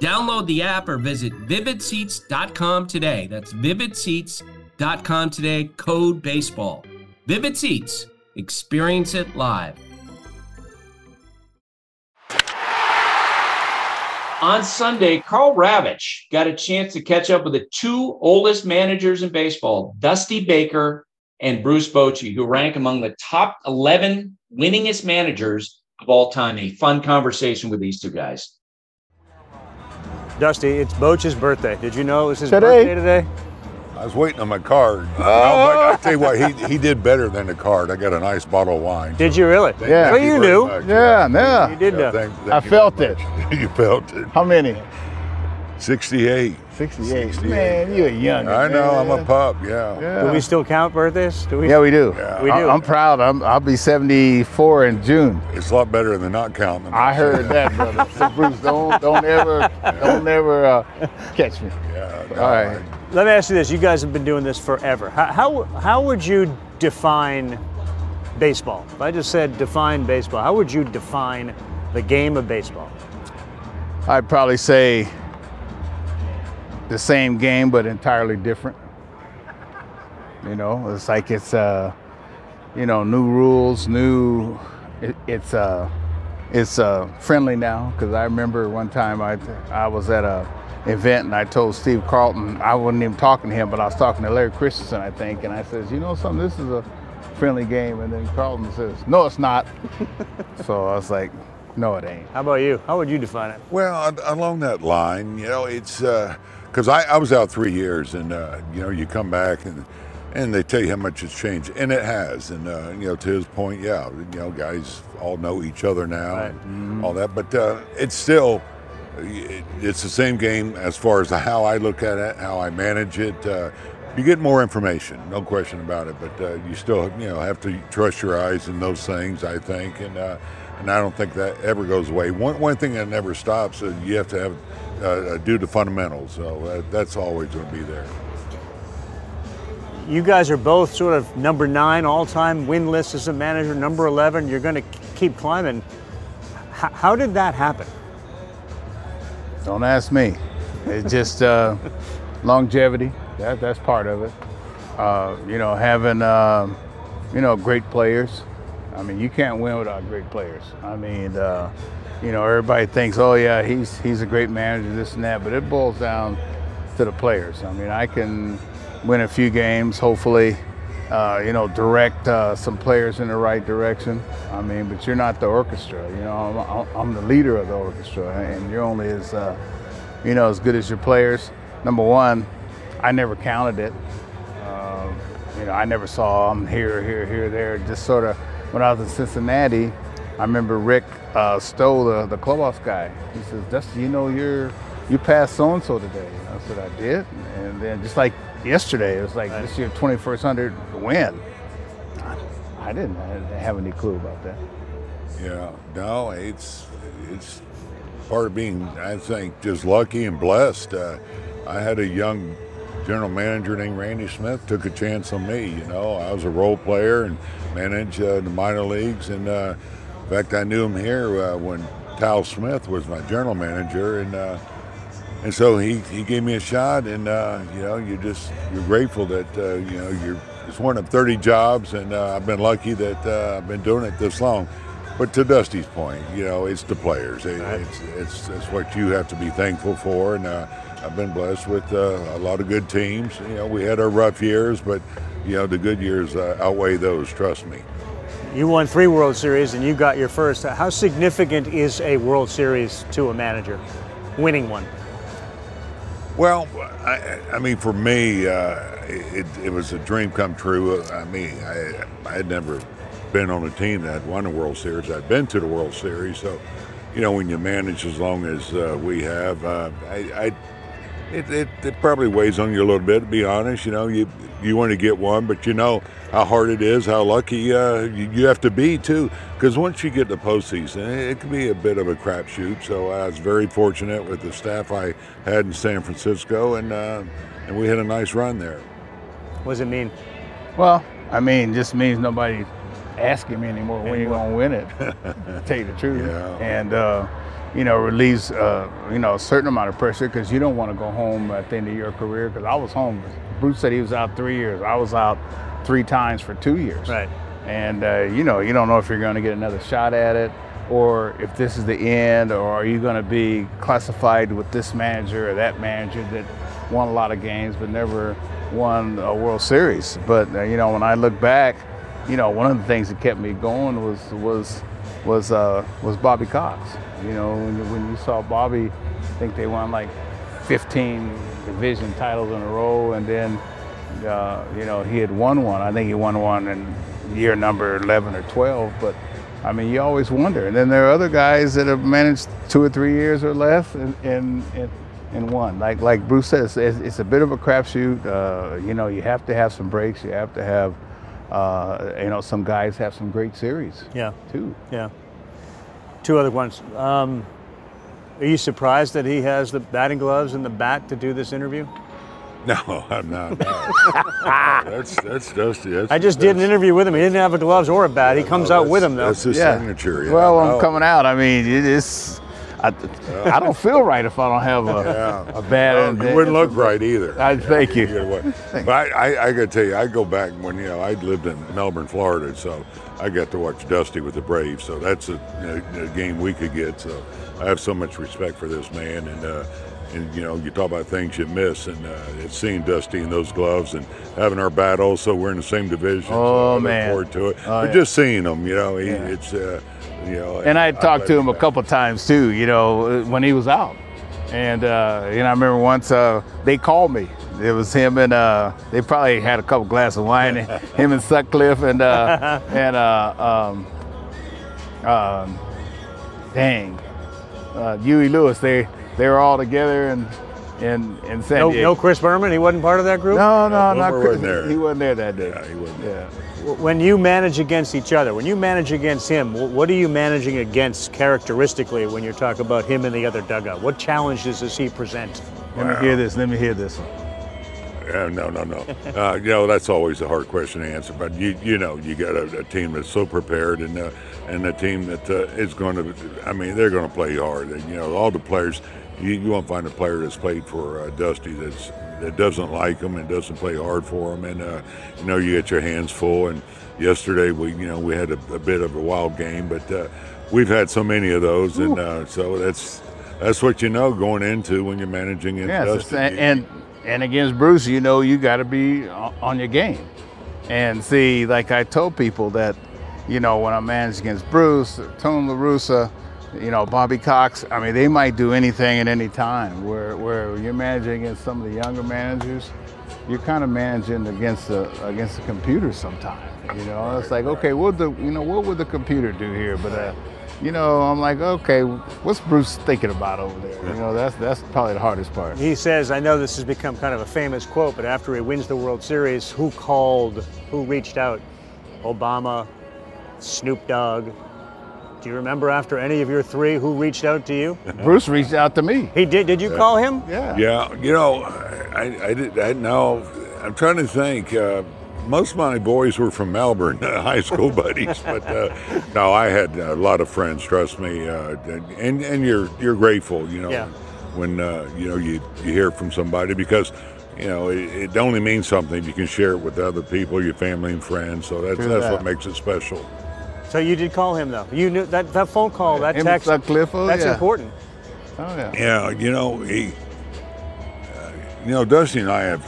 Download the app or visit vividseats.com today. That's vividseats.com today, code BASEBALL. Vivid Seats, experience it live. On Sunday, Karl Ravech got a chance to catch up with the two oldest managers in baseball, Dusty Baker and Bruce Bochy, who rank among the top 11 winningest managers of all time. A fun conversation with these two guys. Dusty, it's Bochy's birthday. Did you know it was his today? birthday today? I was waiting on my card. Oh. I'll tell you what, he, he did better than the card. I got a nice bottle of wine. Did you really? Thank, yeah. Thank well, you, you knew. Much, yeah, yeah. You did yeah, know. Thank, thank I felt it. you felt it. How many? 68. 68. Man, you're young. I know. I'm a pup. Yeah. yeah. Do we still count birthdays? Do we? Yeah, we do. Yeah. We do. I'm proud. I'm, I'll be 74 in June. It's a lot better than not counting. I heard that, brother. So Bruce, don't don't ever don't ever uh, catch me. Yeah. No, All right. Let me ask you this: You guys have been doing this forever. How how, how would you define baseball? If I just said define baseball, how would you define the game of baseball? I'd probably say the same game, but entirely different. You know, it's like it's uh, you know, new rules, new. It, it's uh, it's uh, friendly now because I remember one time I I was at a event and I told Steve Carlton I wasn't even talking to him, but I was talking to Larry Christenson, I think, and I says, you know something, this is a friendly game, and then Carlton says, no, it's not. so I was like, No, it ain't. How about you? How would you define it? Well, along that line, you know, it's because uh, I, I was out three years, and uh, you know, you come back and and they tell you how much it's changed, and it has. And uh, you know, to his point, yeah, you know, guys all know each other now, right. and mm-hmm. all that, but uh, it's still. It's the same game as far as how I look at it, how I manage it. Uh, you get more information, no question about it. But uh, you still, you know, have to trust your eyes in those things. I think, and uh, and I don't think that ever goes away. One one thing that never stops is you have to have uh, do the fundamentals. So that's always going to be there you guys are both sort of number nine all time win list as a manager, number 11. You're going to keep climbing. H- how did that happen? Don't ask me. It's just uh, longevity. That, that's part of it. Uh, you know, having, uh, you know, great players. I mean, you can't win without great players. I mean, uh, you know, everybody thinks, oh, yeah, he's, he's a great manager, this and that, but it boils down to the players. I mean, I can win a few games, hopefully, uh, you know, direct uh, some players in the right direction. I mean, but you're not the orchestra. You know, I'm, I'm the leader of the orchestra, and you're only as, uh, you know, as good as your players. Number one, I never counted it. Uh, you know, I never saw them here, here, here, there. Just sort of when I was in Cincinnati, I remember Rick uh, Stowe, the, the clubhouse guy. He says, "Dusty, you know, you're you passed so and so today." I said, "I did," and then just like yesterday. It was like right. this year 2100 win. I didn't have any clue about that. Yeah, no, it's it's part of being, I think, just lucky and blessed. Uh, I had a young general manager named Randy Smith took a chance on me. You know, I was a role player and managed uh, the minor leagues, and uh, in fact, I knew him here uh, when Tal Smith was my general manager, and uh, and so he, he gave me a shot, and uh, you know, you just you're grateful that uh, you know you're it's one of 30 jobs, and uh, I've been lucky that uh, I've been doing it this long. But to Dusty's point, you know, it's the players. It, it's, it's it's what you have to be thankful for, and uh, I've been blessed with uh, a lot of good teams. You know, we had our rough years, but you know, the good years outweigh those. Trust me. You won three World Series, and you got your first. How significant is a World Series to a manager, winning one? Well, I, I mean, for me, uh, it, it, was a dream come true. I mean, I, I had never been on a team that had won a World Series. I'd been to the World Series, so you know, when you manage as long as uh, we have, uh, I, I it, it, it, probably weighs on you a little bit. To be honest, you know, you you want to get one, but you know how hard it is, how lucky uh, you, you, have to be too. Because once you get the postseason, it, it can be a bit of a crapshoot. So I was very fortunate with the staff I had in San Francisco, and uh, and we had a nice run there. What does it mean? Well, I mean, just means nobody asking me anymore when you're gonna win it. to tell you the truth. Yeah. And. Uh, you know, relieves, uh, you know, a certain amount of pressure because you don't want to go home at the end of your career. Because I was home. Bruce said he was out three years. I was out three times for two years. Right. And uh, you know, you don't know if you're going to get another shot at it, or if this is the end, or are you going to be classified with this manager or that manager that won a lot of games but never won a World Series. But uh, you know, when I look back, you know, one of the things that kept me going was was was uh, was Bobby Cox. You know, when, when you saw Bobby, I think they won like 15 division titles in a row, and then uh, you know he had won one. I think he won one in year number 11 or 12. But I mean, you always wonder. And then there are other guys that have managed two or three years or less in in, in, in one. Like like Bruce says, it's, it's a bit of a crapshoot. Uh, you know, you have to have some breaks. You have to have. Uh, you know, some guys have some great series. Yeah. Too. Yeah two other ones. Um, are you surprised that he has the batting gloves and the bat to do this interview? No, I'm not. No. that's that's Dusty. That's, I just did an interview with him. He didn't have a gloves or a bat. He comes no, out with them though. That's his yeah. signature. Yeah. Well, I'm coming out. I mean, it's. I, I don't feel right if I don't have a, yeah. a bat. No, you wouldn't look right either. I, thank you. But I, I, I got to tell you, I go back when you know I lived in Melbourne, Florida, so I got to watch Dusty with the Braves. So that's a, a, a game we could get. So I have so much respect for this man, and uh, and you know you talk about things you miss, and uh, it's seeing Dusty in those gloves and having our bat. So we're in the same division. Oh so I man, look forward to it. Oh, but yeah. just seeing him, you know, he, yeah. it's. Uh, You know, and I talked to him a couple times too. You know, when he was out, and uh, you know, I remember once uh, they called me. It was him and uh, they probably had a couple glasses of wine. him and Sutcliffe and uh, and uh, um, um, dang, uh, Huey Lewis. They they were all together and in in San No, Diego. no Chris Berman. He wasn't part of that group. No, no, No, not Chris. wasn't there. He wasn't there that day. Yeah, he wasn't. Yeah. When you manage against each other, when you manage against him, what are you managing against characteristically when you're talking about him in the other dugout? What challenges does he present? Let me hear this. Let me hear this one. Uh, no, no, no. Uh, you know that's always a hard question to answer. But you, you know, you got a, a team that's so prepared, and uh, and a team that uh, is going to. I mean, they're going to play hard. And you know, all the players. You, you won't find a player that's played for uh, Dusty that's that doesn't like him and doesn't play hard for him. And uh, you know, you get your hands full. And yesterday, we you know we had a, a bit of a wild game, but uh, we've had so many of those, and uh, so that's that's what you know going into when you're managing against Yes, Dusty. it's- and and against Bruce, you know, you got to be on your game. And see, like I told people that, you know, when I managed against Bruce, Tony La Russa, you know, Bobby Cox, I mean, they might do anything at any time. Where where you're managing against some of the younger managers, you're kind of managing against the against the computer sometimes. You know, it's like, okay, what the you know what would the computer do here? But uh, you know, I'm like, okay, what's Bruce thinking about over there? You know, that's that's probably the hardest part. He says, I know this has become kind of a famous quote, but after he wins the World Series, who called, who reached out? Obama, Snoop Dogg. Do you remember after any of your three who reached out to you? Bruce reached out to me. He did. Did you call him? Yeah. Yeah, you know, I, I did. I know. I'm trying to think. Uh, most of my boys were from Melbourne, uh, high school buddies, but uh, no, I had a lot of friends. Trust me, uh, and and you're you're grateful, you know, Yeah. when uh, you know you you hear from somebody because. You know, it, it only means something if you can share it with other people, your family and friends. So that's True that's that. what makes it special. So you did call him though. You knew that that phone call, that Him text. Sutcliffe, oh, that's yeah. important. Oh yeah. Yeah, you know, he, uh, you know, Dusty and I have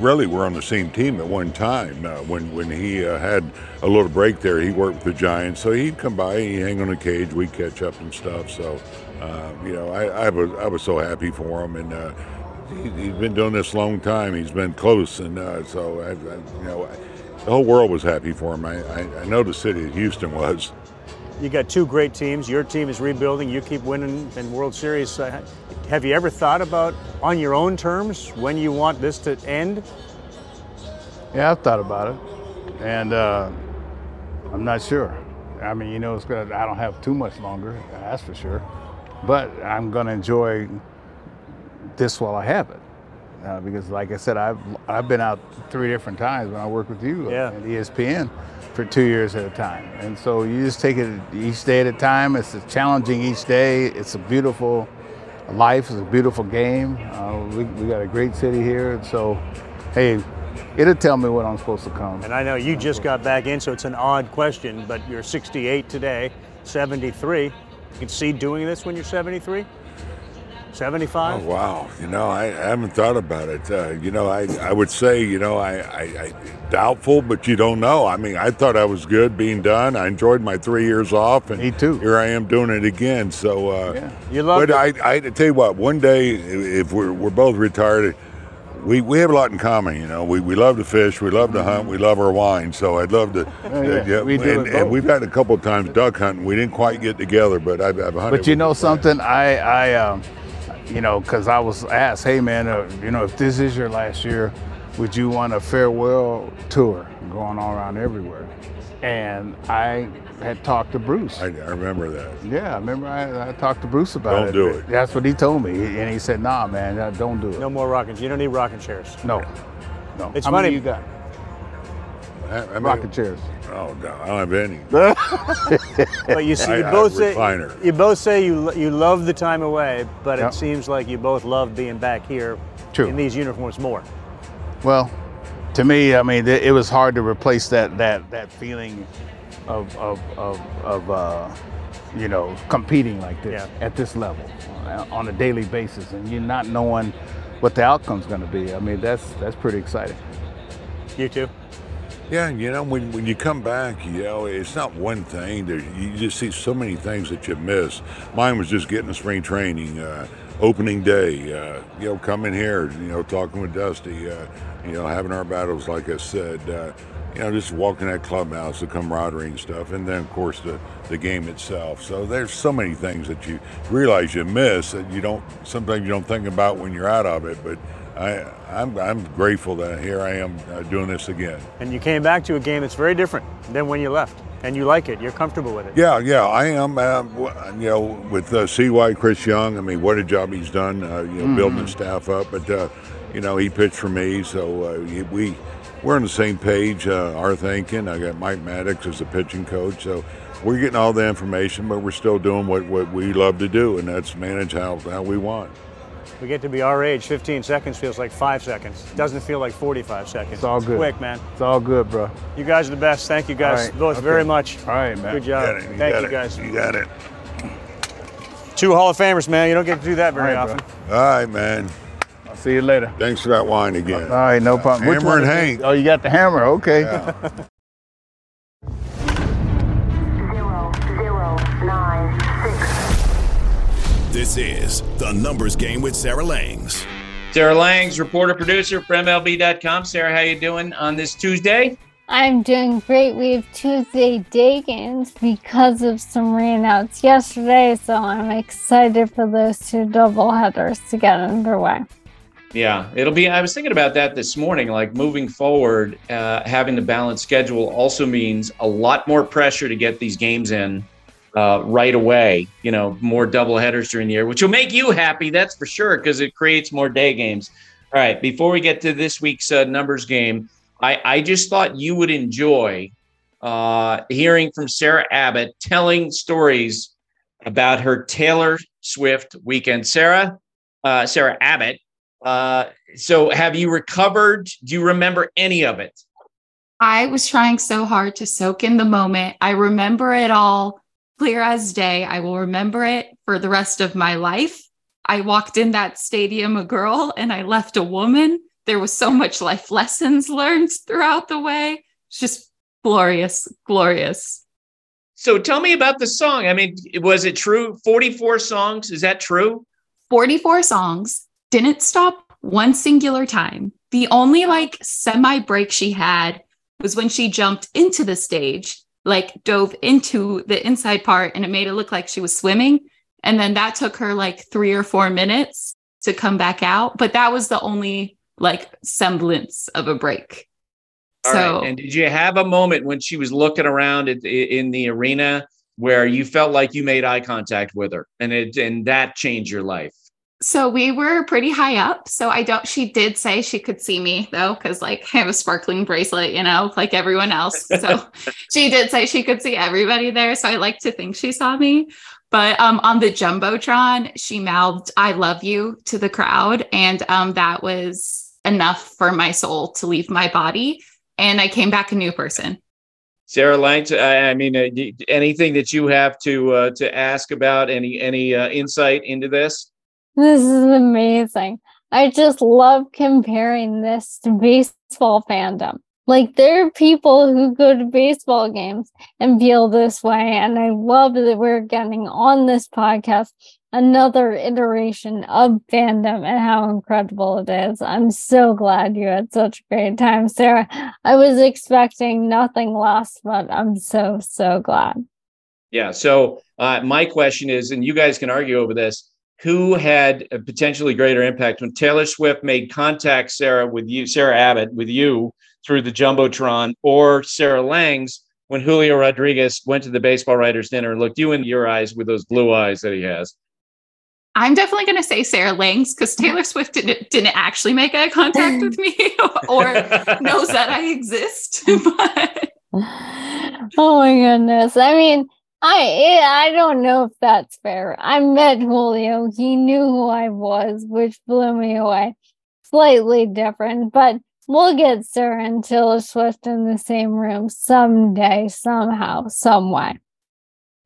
really we were on the same team at one time. Uh, when when he uh, had a little break there, he worked with the Giants, so he'd come by, he'd hang on the cage, we'd catch up and stuff. So, uh, you know, I, I was I was so happy for him, and uh, he, he's been doing this a long time. He's been close, and uh, so I, I, you know, the whole world was happy for him. I, I, I know the city of Houston was. You got two great teams. Your team is rebuilding. You keep winning in World Series. Have you ever thought about, on your own terms, when you want this to end? Yeah, I've thought about it, and uh, I'm not sure. I mean, you know, it's gonna. I don't have too much longer, that's for sure. But I'm gonna enjoy this while I have it, uh, because, like I said, I've I've been out three different times when I worked with you Yeah. at ESPN for two years at a time, and so you just take it each day at a time. It's challenging each day. It's a beautiful life. It's a beautiful game. Uh, we, we got a great city here, and so hey, it'll tell me when I'm supposed to come. And I know you just got back in, so it's an odd question, but you're 68 today, 73. You can see doing this when you're 73? 75? Oh wow! You know, I, I haven't thought about it. Uh, you know, I, I would say, you know, I, I, I doubtful, but you don't know. I mean, I thought I was good being done. I enjoyed my three years off, and Me too. Here I am doing it again. So, uh, Yeah. You love But I, I tell you what, one day if we're we're both retired. We, we have a lot in common, you know. We, we love to fish, we love to hunt, we love our wine. So I'd love to. Mm-hmm. yeah, we do and, and we've had a couple of times duck hunting. We didn't quite get together, but I've, I've hunted. But you know the friends. something? I, I, um, you know, because I was asked, hey man, uh, you know, if this is your last year, would you want a farewell tour going all around everywhere? And I had talked to Bruce. I, I remember that. yeah, I remember I, I talked to Bruce about it. Don't it. do it. That's what he told me, and he said, "Nah, man, uh, don't do it. No more rocking. You don't need rocking chairs. no, no." It's How funny- Many you got I, I mean, rocking chairs. Oh no, I don't have any. But you see, you I- I both say refiner. you both say you you love the time away, but Yep. it seems like you both love being back here True. in these uniforms more. Well, to me, I mean, it it was hard to replace that that that feeling of of of, of uh, you know competing like this Yeah. at this level uh, on a daily basis, and you're not knowing what the outcome's going to be. I mean, that's that's pretty exciting. You too. Yeah, you know, when, when you come back, you know, it's not one thing. There, you just see so many things that you miss. Mine was just getting to spring training, uh, opening day, uh, you know, coming here, you know, talking with Dusty, uh, you know, having our battles, like I said, uh, you know, just walking that clubhouse, the camaraderie and stuff, and then, of course, the, the game itself. So there's so many things that you realize you miss that you don't, sometimes you don't think about when you're out of it, but I, I'm, I'm grateful that here I am uh, doing this again. And you came back to a game that's very different than when you left, and you like it. You're comfortable with it. Yeah, yeah, I am. Uh, you know, with uh, CY Chris Young, I mean, what a job he's done. Uh, you know, mm-hmm. building the staff up, but uh, you know, he pitched for me, so uh, we we're on the same page. Uh, our thinking. I got Mike Maddux as the pitching coach, so we're getting all the information, but we're still doing what, what we love to do, and that's manage how how we want. We get to be our age. 15 seconds feels like five seconds. Doesn't feel like 45 seconds. It's all good. Quick, man. It's all good, bro. You guys are the best. Thank you guys right. both okay. very much. All right, man. Good job. You you Thank you it. guys. You got it. Two Hall of Famers, man. You don't get to do that very All right, often. All right, man. I'll see you later. Thanks for that wine again. All right, no problem. Which Hammer one and is it? Hank. Oh, you got the hammer. Okay. Yeah. This is the numbers game with Sarah Langs. Sarah Langs, reporter producer for MLB.com. Sarah, how you doing on this Tuesday? I'm doing great. We have Tuesday day games because of some rainouts yesterday, so I'm excited for those two double headers to get underway. Yeah, it'll be. I was thinking about that this morning. Like moving forward, uh, having the balanced schedule also means a lot more pressure to get these games in uh, right away. You know, more double headers during the year, which will make you happy. That's for sure because it creates more day games. All right, before we get to this week's uh, numbers game, I, I just thought you would enjoy uh, hearing from Sarah Abbott telling stories about her Taylor Swift weekend. Sarah, uh, Sarah Abbott. Uh, so, have you recovered? Do you remember any of it? I was trying so hard to soak in the moment. I remember it all clear as day. I will remember it for the rest of my life. I walked in that stadium a girl and I left a woman. There was so much life lessons learned throughout the way. It's just glorious, glorious. So tell me about the song. I mean, was it true? 44 songs. Is that true? 44 songs. Didn't stop one singular time. The only like semi break she had was when she jumped into the stage, like dove into the inside part, and it made it look like she was swimming. And then that took her like three or four minutes to come back out. But that was the only like semblance of a break. All so, right. And did you have a moment when she was looking around at, in the arena where you felt like you made eye contact with her, and it and that changed your life? So we were pretty high up. So I don't, she did say she could see me though, because like I have a sparkling bracelet, you know, like everyone else. So she did say she could see everybody there. So I like to think she saw me. But um, on the Jumbotron, she mouthed, I love you to the crowd. And um, that was enough for my soul to leave my body. And I came back a new person. Sarah Langs, I mean, uh, anything that you have to uh, to ask about? Any any uh, insight into this? This is amazing. I just love comparing this to baseball fandom. Like there are people who go to baseball games and feel this way. And I love that we're getting on this podcast another iteration of fandom and how incredible it is. I'm so glad you had such a great time, Sarah. I was expecting nothing less, but I'm so, so glad. Yeah. So uh, my question is, and you guys can argue over this who had a potentially greater impact when Taylor Swift made contact, Sarah, with you, Sarah Abbott, with you through the Jumbotron, or Sarah Langs when Julio Rodriguez went to the baseball writers' dinner and looked you in your eyes with those blue eyes that he has? I'm definitely going to say Sarah Langs because Taylor Swift didn't, didn't actually make eye contact with me or knows that I exist. but... Oh my goodness. I mean, I I don't know if that's fair. I met Julio. He knew who I was, which blew me away. Slightly different, but we'll get Sarah and Taylor Swift in the same room someday, somehow, some way.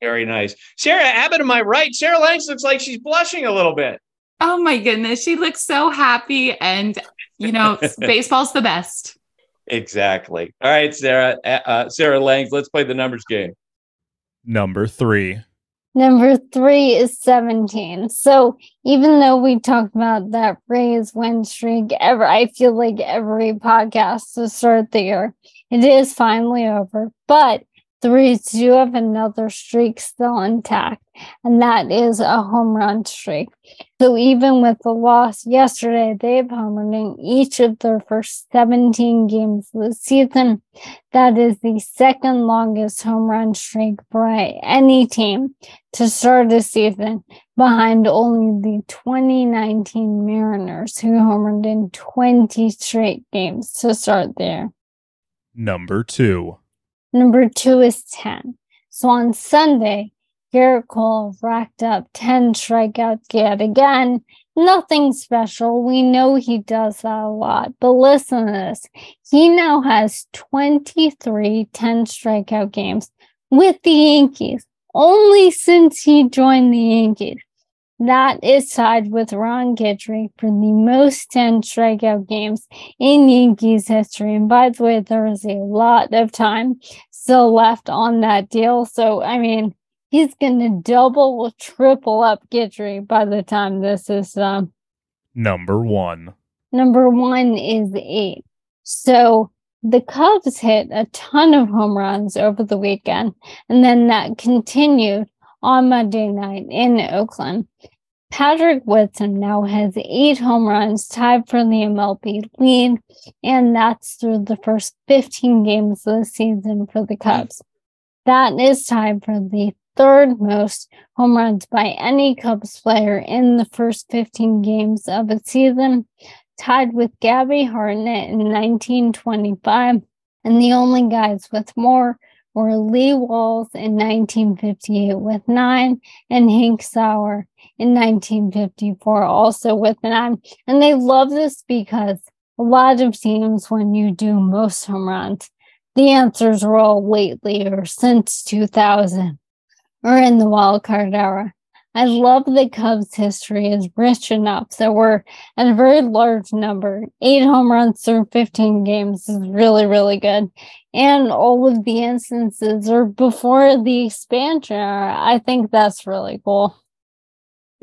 Very nice. Sarah Abbott, am I right? Sarah Langs looks like she's blushing a little bit. Oh my goodness. She looks so happy. And, you know, baseball's the best. Exactly. All right, Sarah. Uh, uh, Sarah Langs, let's play the numbers game. Number three. Number three is 17. So even though we talked about that Rays win streak ever, I feel like every podcast to start the year, it is finally over. But Rays do have another streak still intact, and that is a home run streak. So even with the loss yesterday, they've homered in each of their first 17 games this season. That is the second longest home run streak for any team to start a season, behind only the 2019 Mariners, who homered in 20 straight games to start there. Number two. Number two is 10. So on Sunday, Gerrit Cole racked up 10 strikeouts yet again. Nothing special. We know he does that a lot. But listen to this. He now has 23 10 strikeout games with the Yankees only since he joined the Yankees. That is tied with Ron Guidry for the most 10 strikeout games in Yankees history. And by the way, there is a lot of time still left on that deal. So, I mean, he's going to double or triple up Guidry by the time this is um, number one. Number one is eight. So the Cubs hit a ton of home runs over the weekend, and then that continued on Monday night in Oakland. Patrick Wisdom now has eight home runs, tied for the MLB lead, and that's through the first 15 games of the season for the Cubs. That is tied for the third most home runs by any Cubs player in the first 15 games of a season, tied with Gabby Hartnett in 1925. And the only guys with more were Lee Walls in 1958 with nine and Hank Sauer in 1954 also with nine. And they love this because a lot of teams, when you do most home runs, the answers were all lately or since 2000 or in the wild card era. I love the Cubs' history is rich enough that we're at a very large number. Eight home runs through 15 games is really, really good. And all of the instances are before the expansion era. I think that's really cool.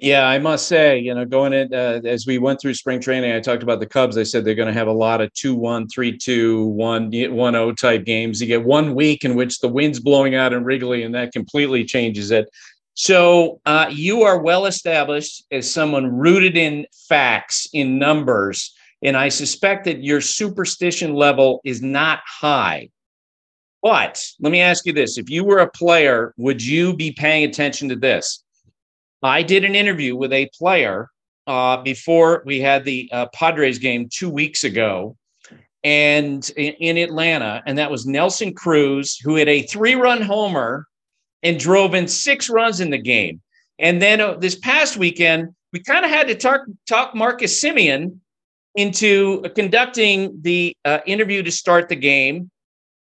Yeah, I must say, you know, going in uh, as we went through spring training, I talked about the Cubs. I said they're going to have a lot of 2 1, 3 2, 1 1 0 type games. You get one week in which the wind's blowing out in Wrigley, and that completely changes it. So uh, you are well established as someone rooted in facts, in numbers, and I suspect that your superstition level is not high. But let me ask you this: If you were a player, would you be paying attention to this? I did an interview with a player uh, before we had the uh, Padres game two weeks ago, and in, in Atlanta, and that was Nelson Cruz, who had a three-run homer and drove in six runs in the game. And then uh, this past weekend, we kind of had to talk, talk Marcus Semien into conducting the uh, interview to start the game.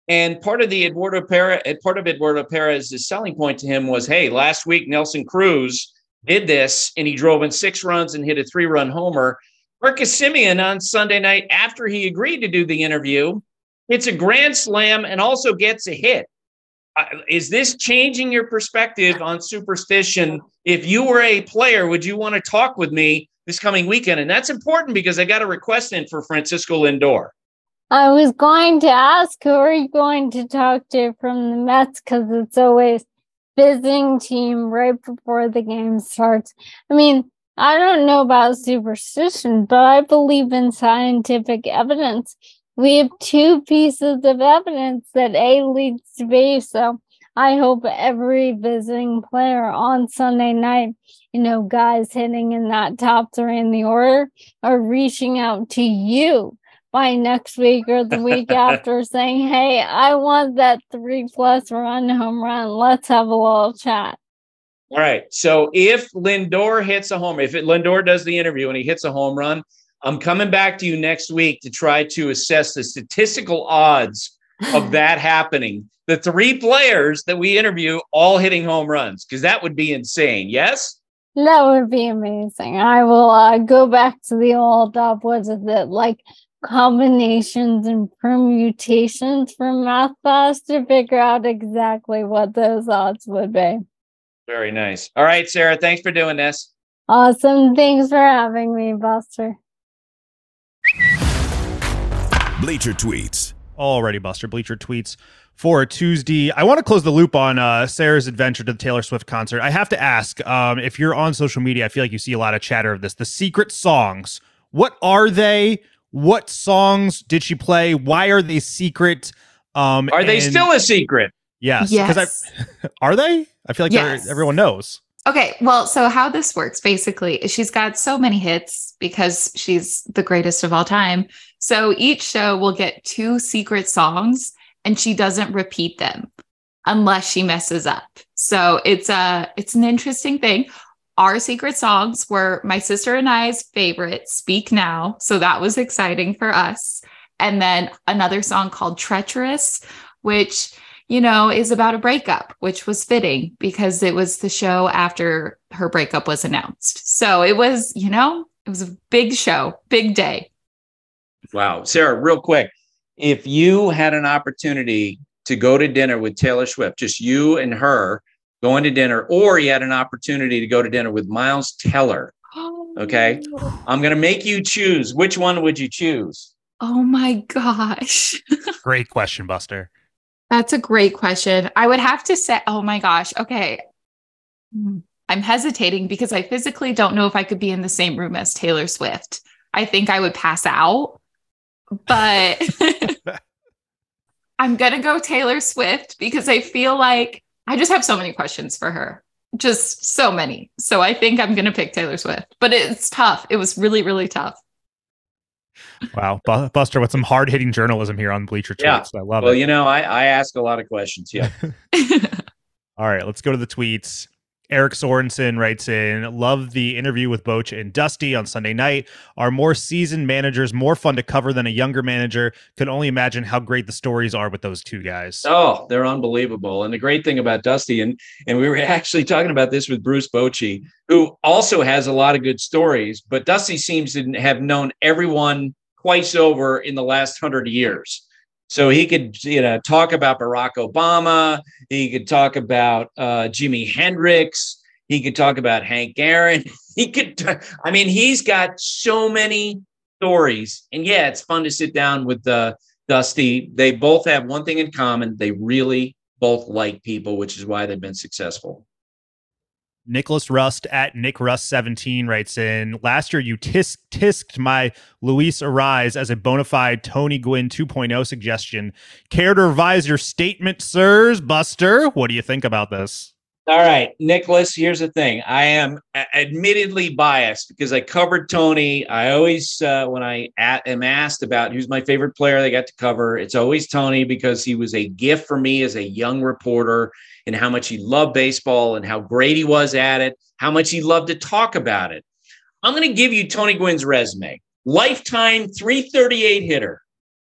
And part of the Eduardo Perez, uh, part of Eduardo Perez's selling point to him was, hey, last week Nelson Cruz did this and he drove in six runs and hit a three-run homer. Marcus Semien on Sunday night, after he agreed to do the interview, hits a grand slam and also gets a hit uh, is this changing your perspective on superstition? If you were a player, would you want to talk with me this coming weekend? And that's important because I got a request in for Francisco Lindor. I was going to ask who are you going to talk to from the Mets because it's always visiting team right before the game starts. I mean, I don't know about superstition, but I believe in scientific evidence we have two pieces of evidence that A leads to B. So I hope every visiting player on Sunday night, you know, guys hitting in that top three in the order are reaching out to you by next week or the week after saying, Hey, I want that three plus run home run. Let's have a little chat. All right. So if Lindor hits a home, if it, Lindor does the interview and he hits a home run, I'm coming back to you next week to try to assess the statistical odds of that happening. The three players that we interview all hitting home runs, because that would be insane. Yes? That would be amazing. I will uh, go back to the old uh, what is it like combinations and permutations from math class to figure out exactly what those odds would be. Very nice. All right, Sarah, thanks for doing this. Awesome. Thanks for having me, Buster. Bleacher Tweets. Already, Buster. Bleacher Tweets for Tuesday. I want to close the loop on uh, Sarah's adventure to the Taylor Swift concert. I have to ask um, if you're on social media, I feel like you see a lot of chatter of this. The secret songs. What are they? What songs did she play? Why are they secret? Um, are they still a secret? Yes. Yes. I, are they? I feel like yes. everyone knows. Okay, well, so how this works basically is she's got so many hits because she's the greatest of all time. So each show will get two secret songs and she doesn't repeat them unless she messes up. So it's a it's an interesting thing. Our secret songs were my sister and I's favorite, Speak Now. So that was exciting for us. And then another song called Treacherous, which you know, is about a breakup, which was fitting because it was the show after her breakup was announced. So it was, you know, it was a big show, big day. Wow. Sarah, real quick, if you had an opportunity to go to dinner with Taylor Swift, just you and her going to dinner, or you had an opportunity to go to dinner with Miles Teller, okay, I'm going to make you choose. Which one would you choose? Oh my gosh. Great question, Buster. That's a great question. I would have to say, oh my gosh. Okay. Hmm. I'm hesitating because I physically don't know if I could be in the same room as Taylor Swift. I think I would pass out, but I'm going to go Taylor Swift because I feel like I just have so many questions for her. Just so many. So I think I'm going to pick Taylor Swift, but it's tough. It was really, really tough. Wow, Buster, with some hard hitting journalism here on Bleacher Tweets. Yeah. I love well, it. Well, you know, I, I ask a lot of questions. Yeah. All right, let's go to the tweets. Eric Sorensen writes in, love the interview with Boch and Dusty on Sunday night. Are more seasoned managers more fun to cover than a younger manager? Could only imagine how great the stories are with those two guys. Oh, they're unbelievable. And the great thing about Dusty, and and we were actually talking about this with Bruce Bochy, who also has a lot of good stories, but Dusty seems to have known everyone twice over in the last hundred years. So he could, you know, talk about Barack Obama. He could talk about uh, Jimi Hendrix. He could talk about Hank Aaron. He could, t- I mean, he's got so many stories. And yeah, it's fun to sit down with uh, Dusty. They both have one thing in common. They really both like people, which is why they've been successful. Nicholas Rust at Nick Rust 17 writes in Last year, you tisk tisked my Luis Arraez as a bona fide Tony Gwynn 2.0 suggestion. Care to revise your statement, sirs? Buster, what do you think about this? All right, Nicholas, here's the thing. I am admittedly biased because I covered Tony. I always, uh, when I am asked about who's my favorite player they got to cover, it's always Tony because he was a gift for me as a young reporter and how much he loved baseball and how great he was at it, how much he loved to talk about it. I'm going to give you Tony Gwynn's resume lifetime 338 hitter,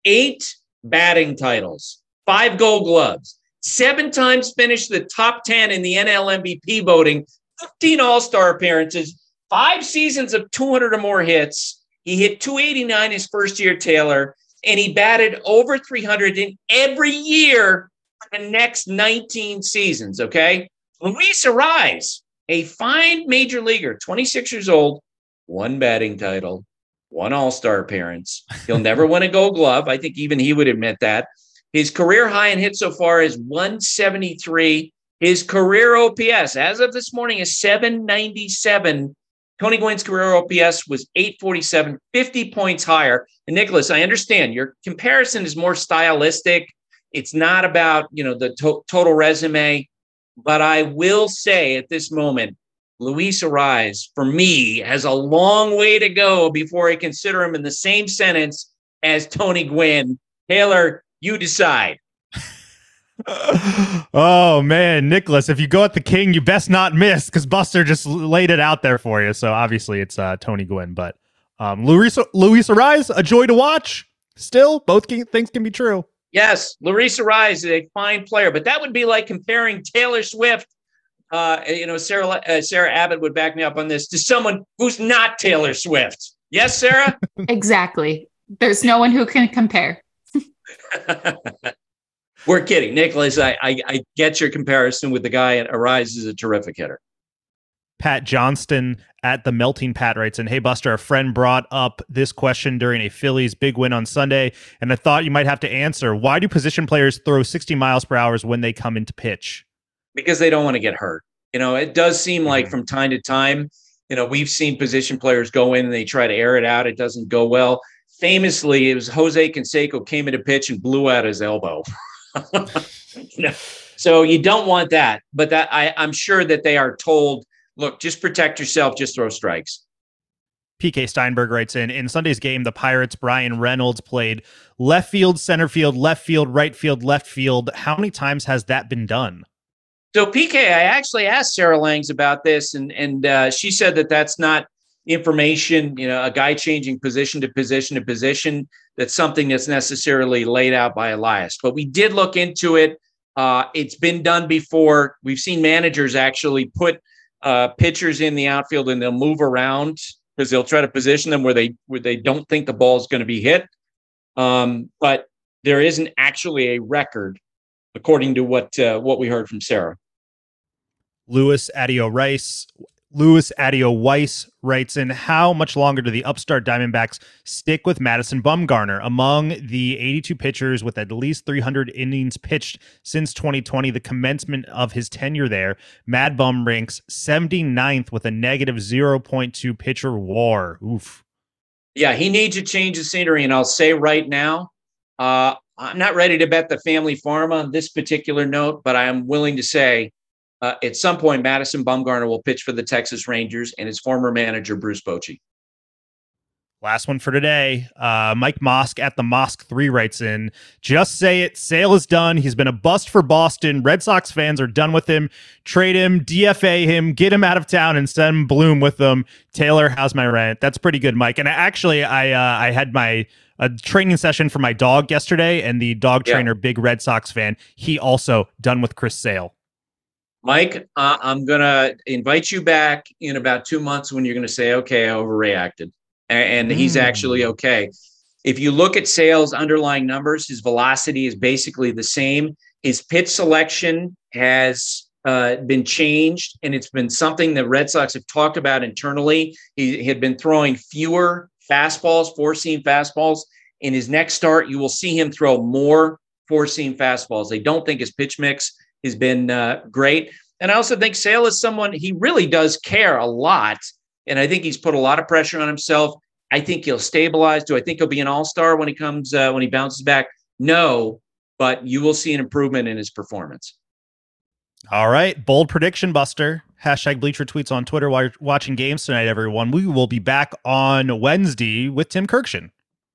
eight batting titles, five gold gloves seven times finished the top 10 in the NL MVP voting, 15 All Star appearances, five seasons of 200 or more hits. He hit 289 his first year, Taylor, and he batted over 300 in every year the next 19 seasons. Okay. Luis Arraez, a fine major leaguer, 26 years old, one batting title, one All Star appearance. He'll never win a gold glove. I think even he would admit that. His career high in hits so far is 173. His career OPS, as of this morning, is 797. Tony Gwynn's career OPS was 847, 50 points higher. And Nicholas, I understand your comparison is more stylistic. It's not about, you know, the to- total resume. But I will say at this moment, Luis Arraez, for me, has a long way to go before I consider him in the same sentence as Tony Gwynn. Taylor, you decide. oh man, Nicholas, if you go at the king, you best not miss because Buster just laid it out there for you. So obviously it's uh, Tony Gwynn, but um, Luis Luis Arraez, a joy to watch. Still, both can, things can be true. Yes, Larissa Arraez is a fine player, but that would be like comparing Taylor Swift. Uh, you know, Sarah uh, Sarah Abbott would back me up on this to someone who's not Taylor Swift. Yes, Sarah. exactly there's no one who can compare. We're kidding, Nicholas. I, I, I get your comparison with the guy at Arraez is a terrific hitter. Pat Johnston at the Melting Pat writes, and hey, Buster, a friend brought up this question during a Phillies big win on Sunday, and I thought you might have to answer. Why do position players throw 60 miles per hour when they come into pitch? Because they don't want to get hurt. You know, it does seem like mm-hmm. from time to time, you know, we've seen position players go in and they try to air it out. It doesn't go well. Famously, it was Jose Canseco came into pitch and blew out his elbow. So you don't want that. But that I, I'm sure that they are told look, just protect yourself, just throw strikes. PK Steinberg writes in In Sunday's game, the Pirates' Bryan Reynolds played left field, center field, left field, right field, left field. How many times has that been done? So, PK, I actually asked Sarah Langs about this, and, and uh, she said that that's not information, you know, a guy changing position to position to position. That's something that's necessarily laid out by Elias. But we did look into it. Uh, it's been done before. We've seen managers actually put uh, pitchers in the outfield and they'll move around because they'll try to position them where they where they don't think the ball is going to be hit. Um, but there isn't actually a record, according to what uh, what we heard from Sarah. Lewis Adio Rice Louis Adio Weiss writes in How much longer do the upstart Diamondbacks stick with Madison Bumgarner? Among the 82 pitchers with at least 300 innings pitched since 2020, the commencement of his tenure there, Mad Bum ranks 79th with a negative 0.2 pitcher war. Oof. Yeah, he needs to change the scenery. And I'll say right now, uh, I'm not ready to bet the family farm on this particular note, but I am willing to say uh, at some point, Madison Bumgarner will pitch for the Texas Rangers and his former manager, Bruce Bochy. Last one for today. Uh, Mike Mosk at the Mosk 3 writes in Just say it. Sale is done. He's been a bust for Boston. Red Sox fans are done with him. Trade him, DFA him, get him out of town, and send Bloom with them. Taylor, how's my rent? That's pretty good, Mike. And actually, I uh, I had my a training session for my dog yesterday, and the dog trainer, yeah. big Red Sox fan, he also done with Chris Sale. Mike, uh, I'm going to invite you back in about two months when you're going to say, okay, I overreacted. And, and mm. he's actually okay. If you look at Sale's underlying numbers, his velocity is basically the same. His pitch selection has uh, been changed, and it's been something that Red Sox have talked about internally. He had been throwing fewer fastballs, four seam fastballs. In his next start, you will see him throw more four seam fastballs. They don't think his pitch mix has been uh, great. And I also think Sale is someone he really does care a lot. And I think he's put a lot of pressure on himself. I think he'll stabilize. Do I think he'll be an all star when he comes, uh, when he bounces back? No, but you will see an improvement in his performance. All right. Bold prediction, Buster. Hashtag Bleacher Tweets on Twitter while you're watching games tonight, everyone. We will be back on Wednesday with Tim Kurkjian.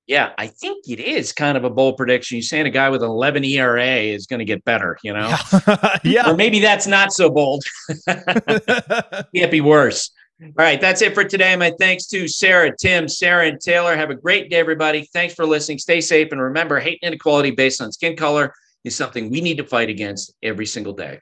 Yeah, I think it is kind of a bold prediction. You're saying a guy with an 11 ERA is going to get better, you know? yeah. Or maybe that's not so bold. Can't be worse. All right, that's it for today. My thanks to Sarah, Tim, Sarah, and Taylor. Have a great day, everybody. Thanks for listening. Stay safe. And remember, hate and inequality based on skin color is something we need to fight against every single day.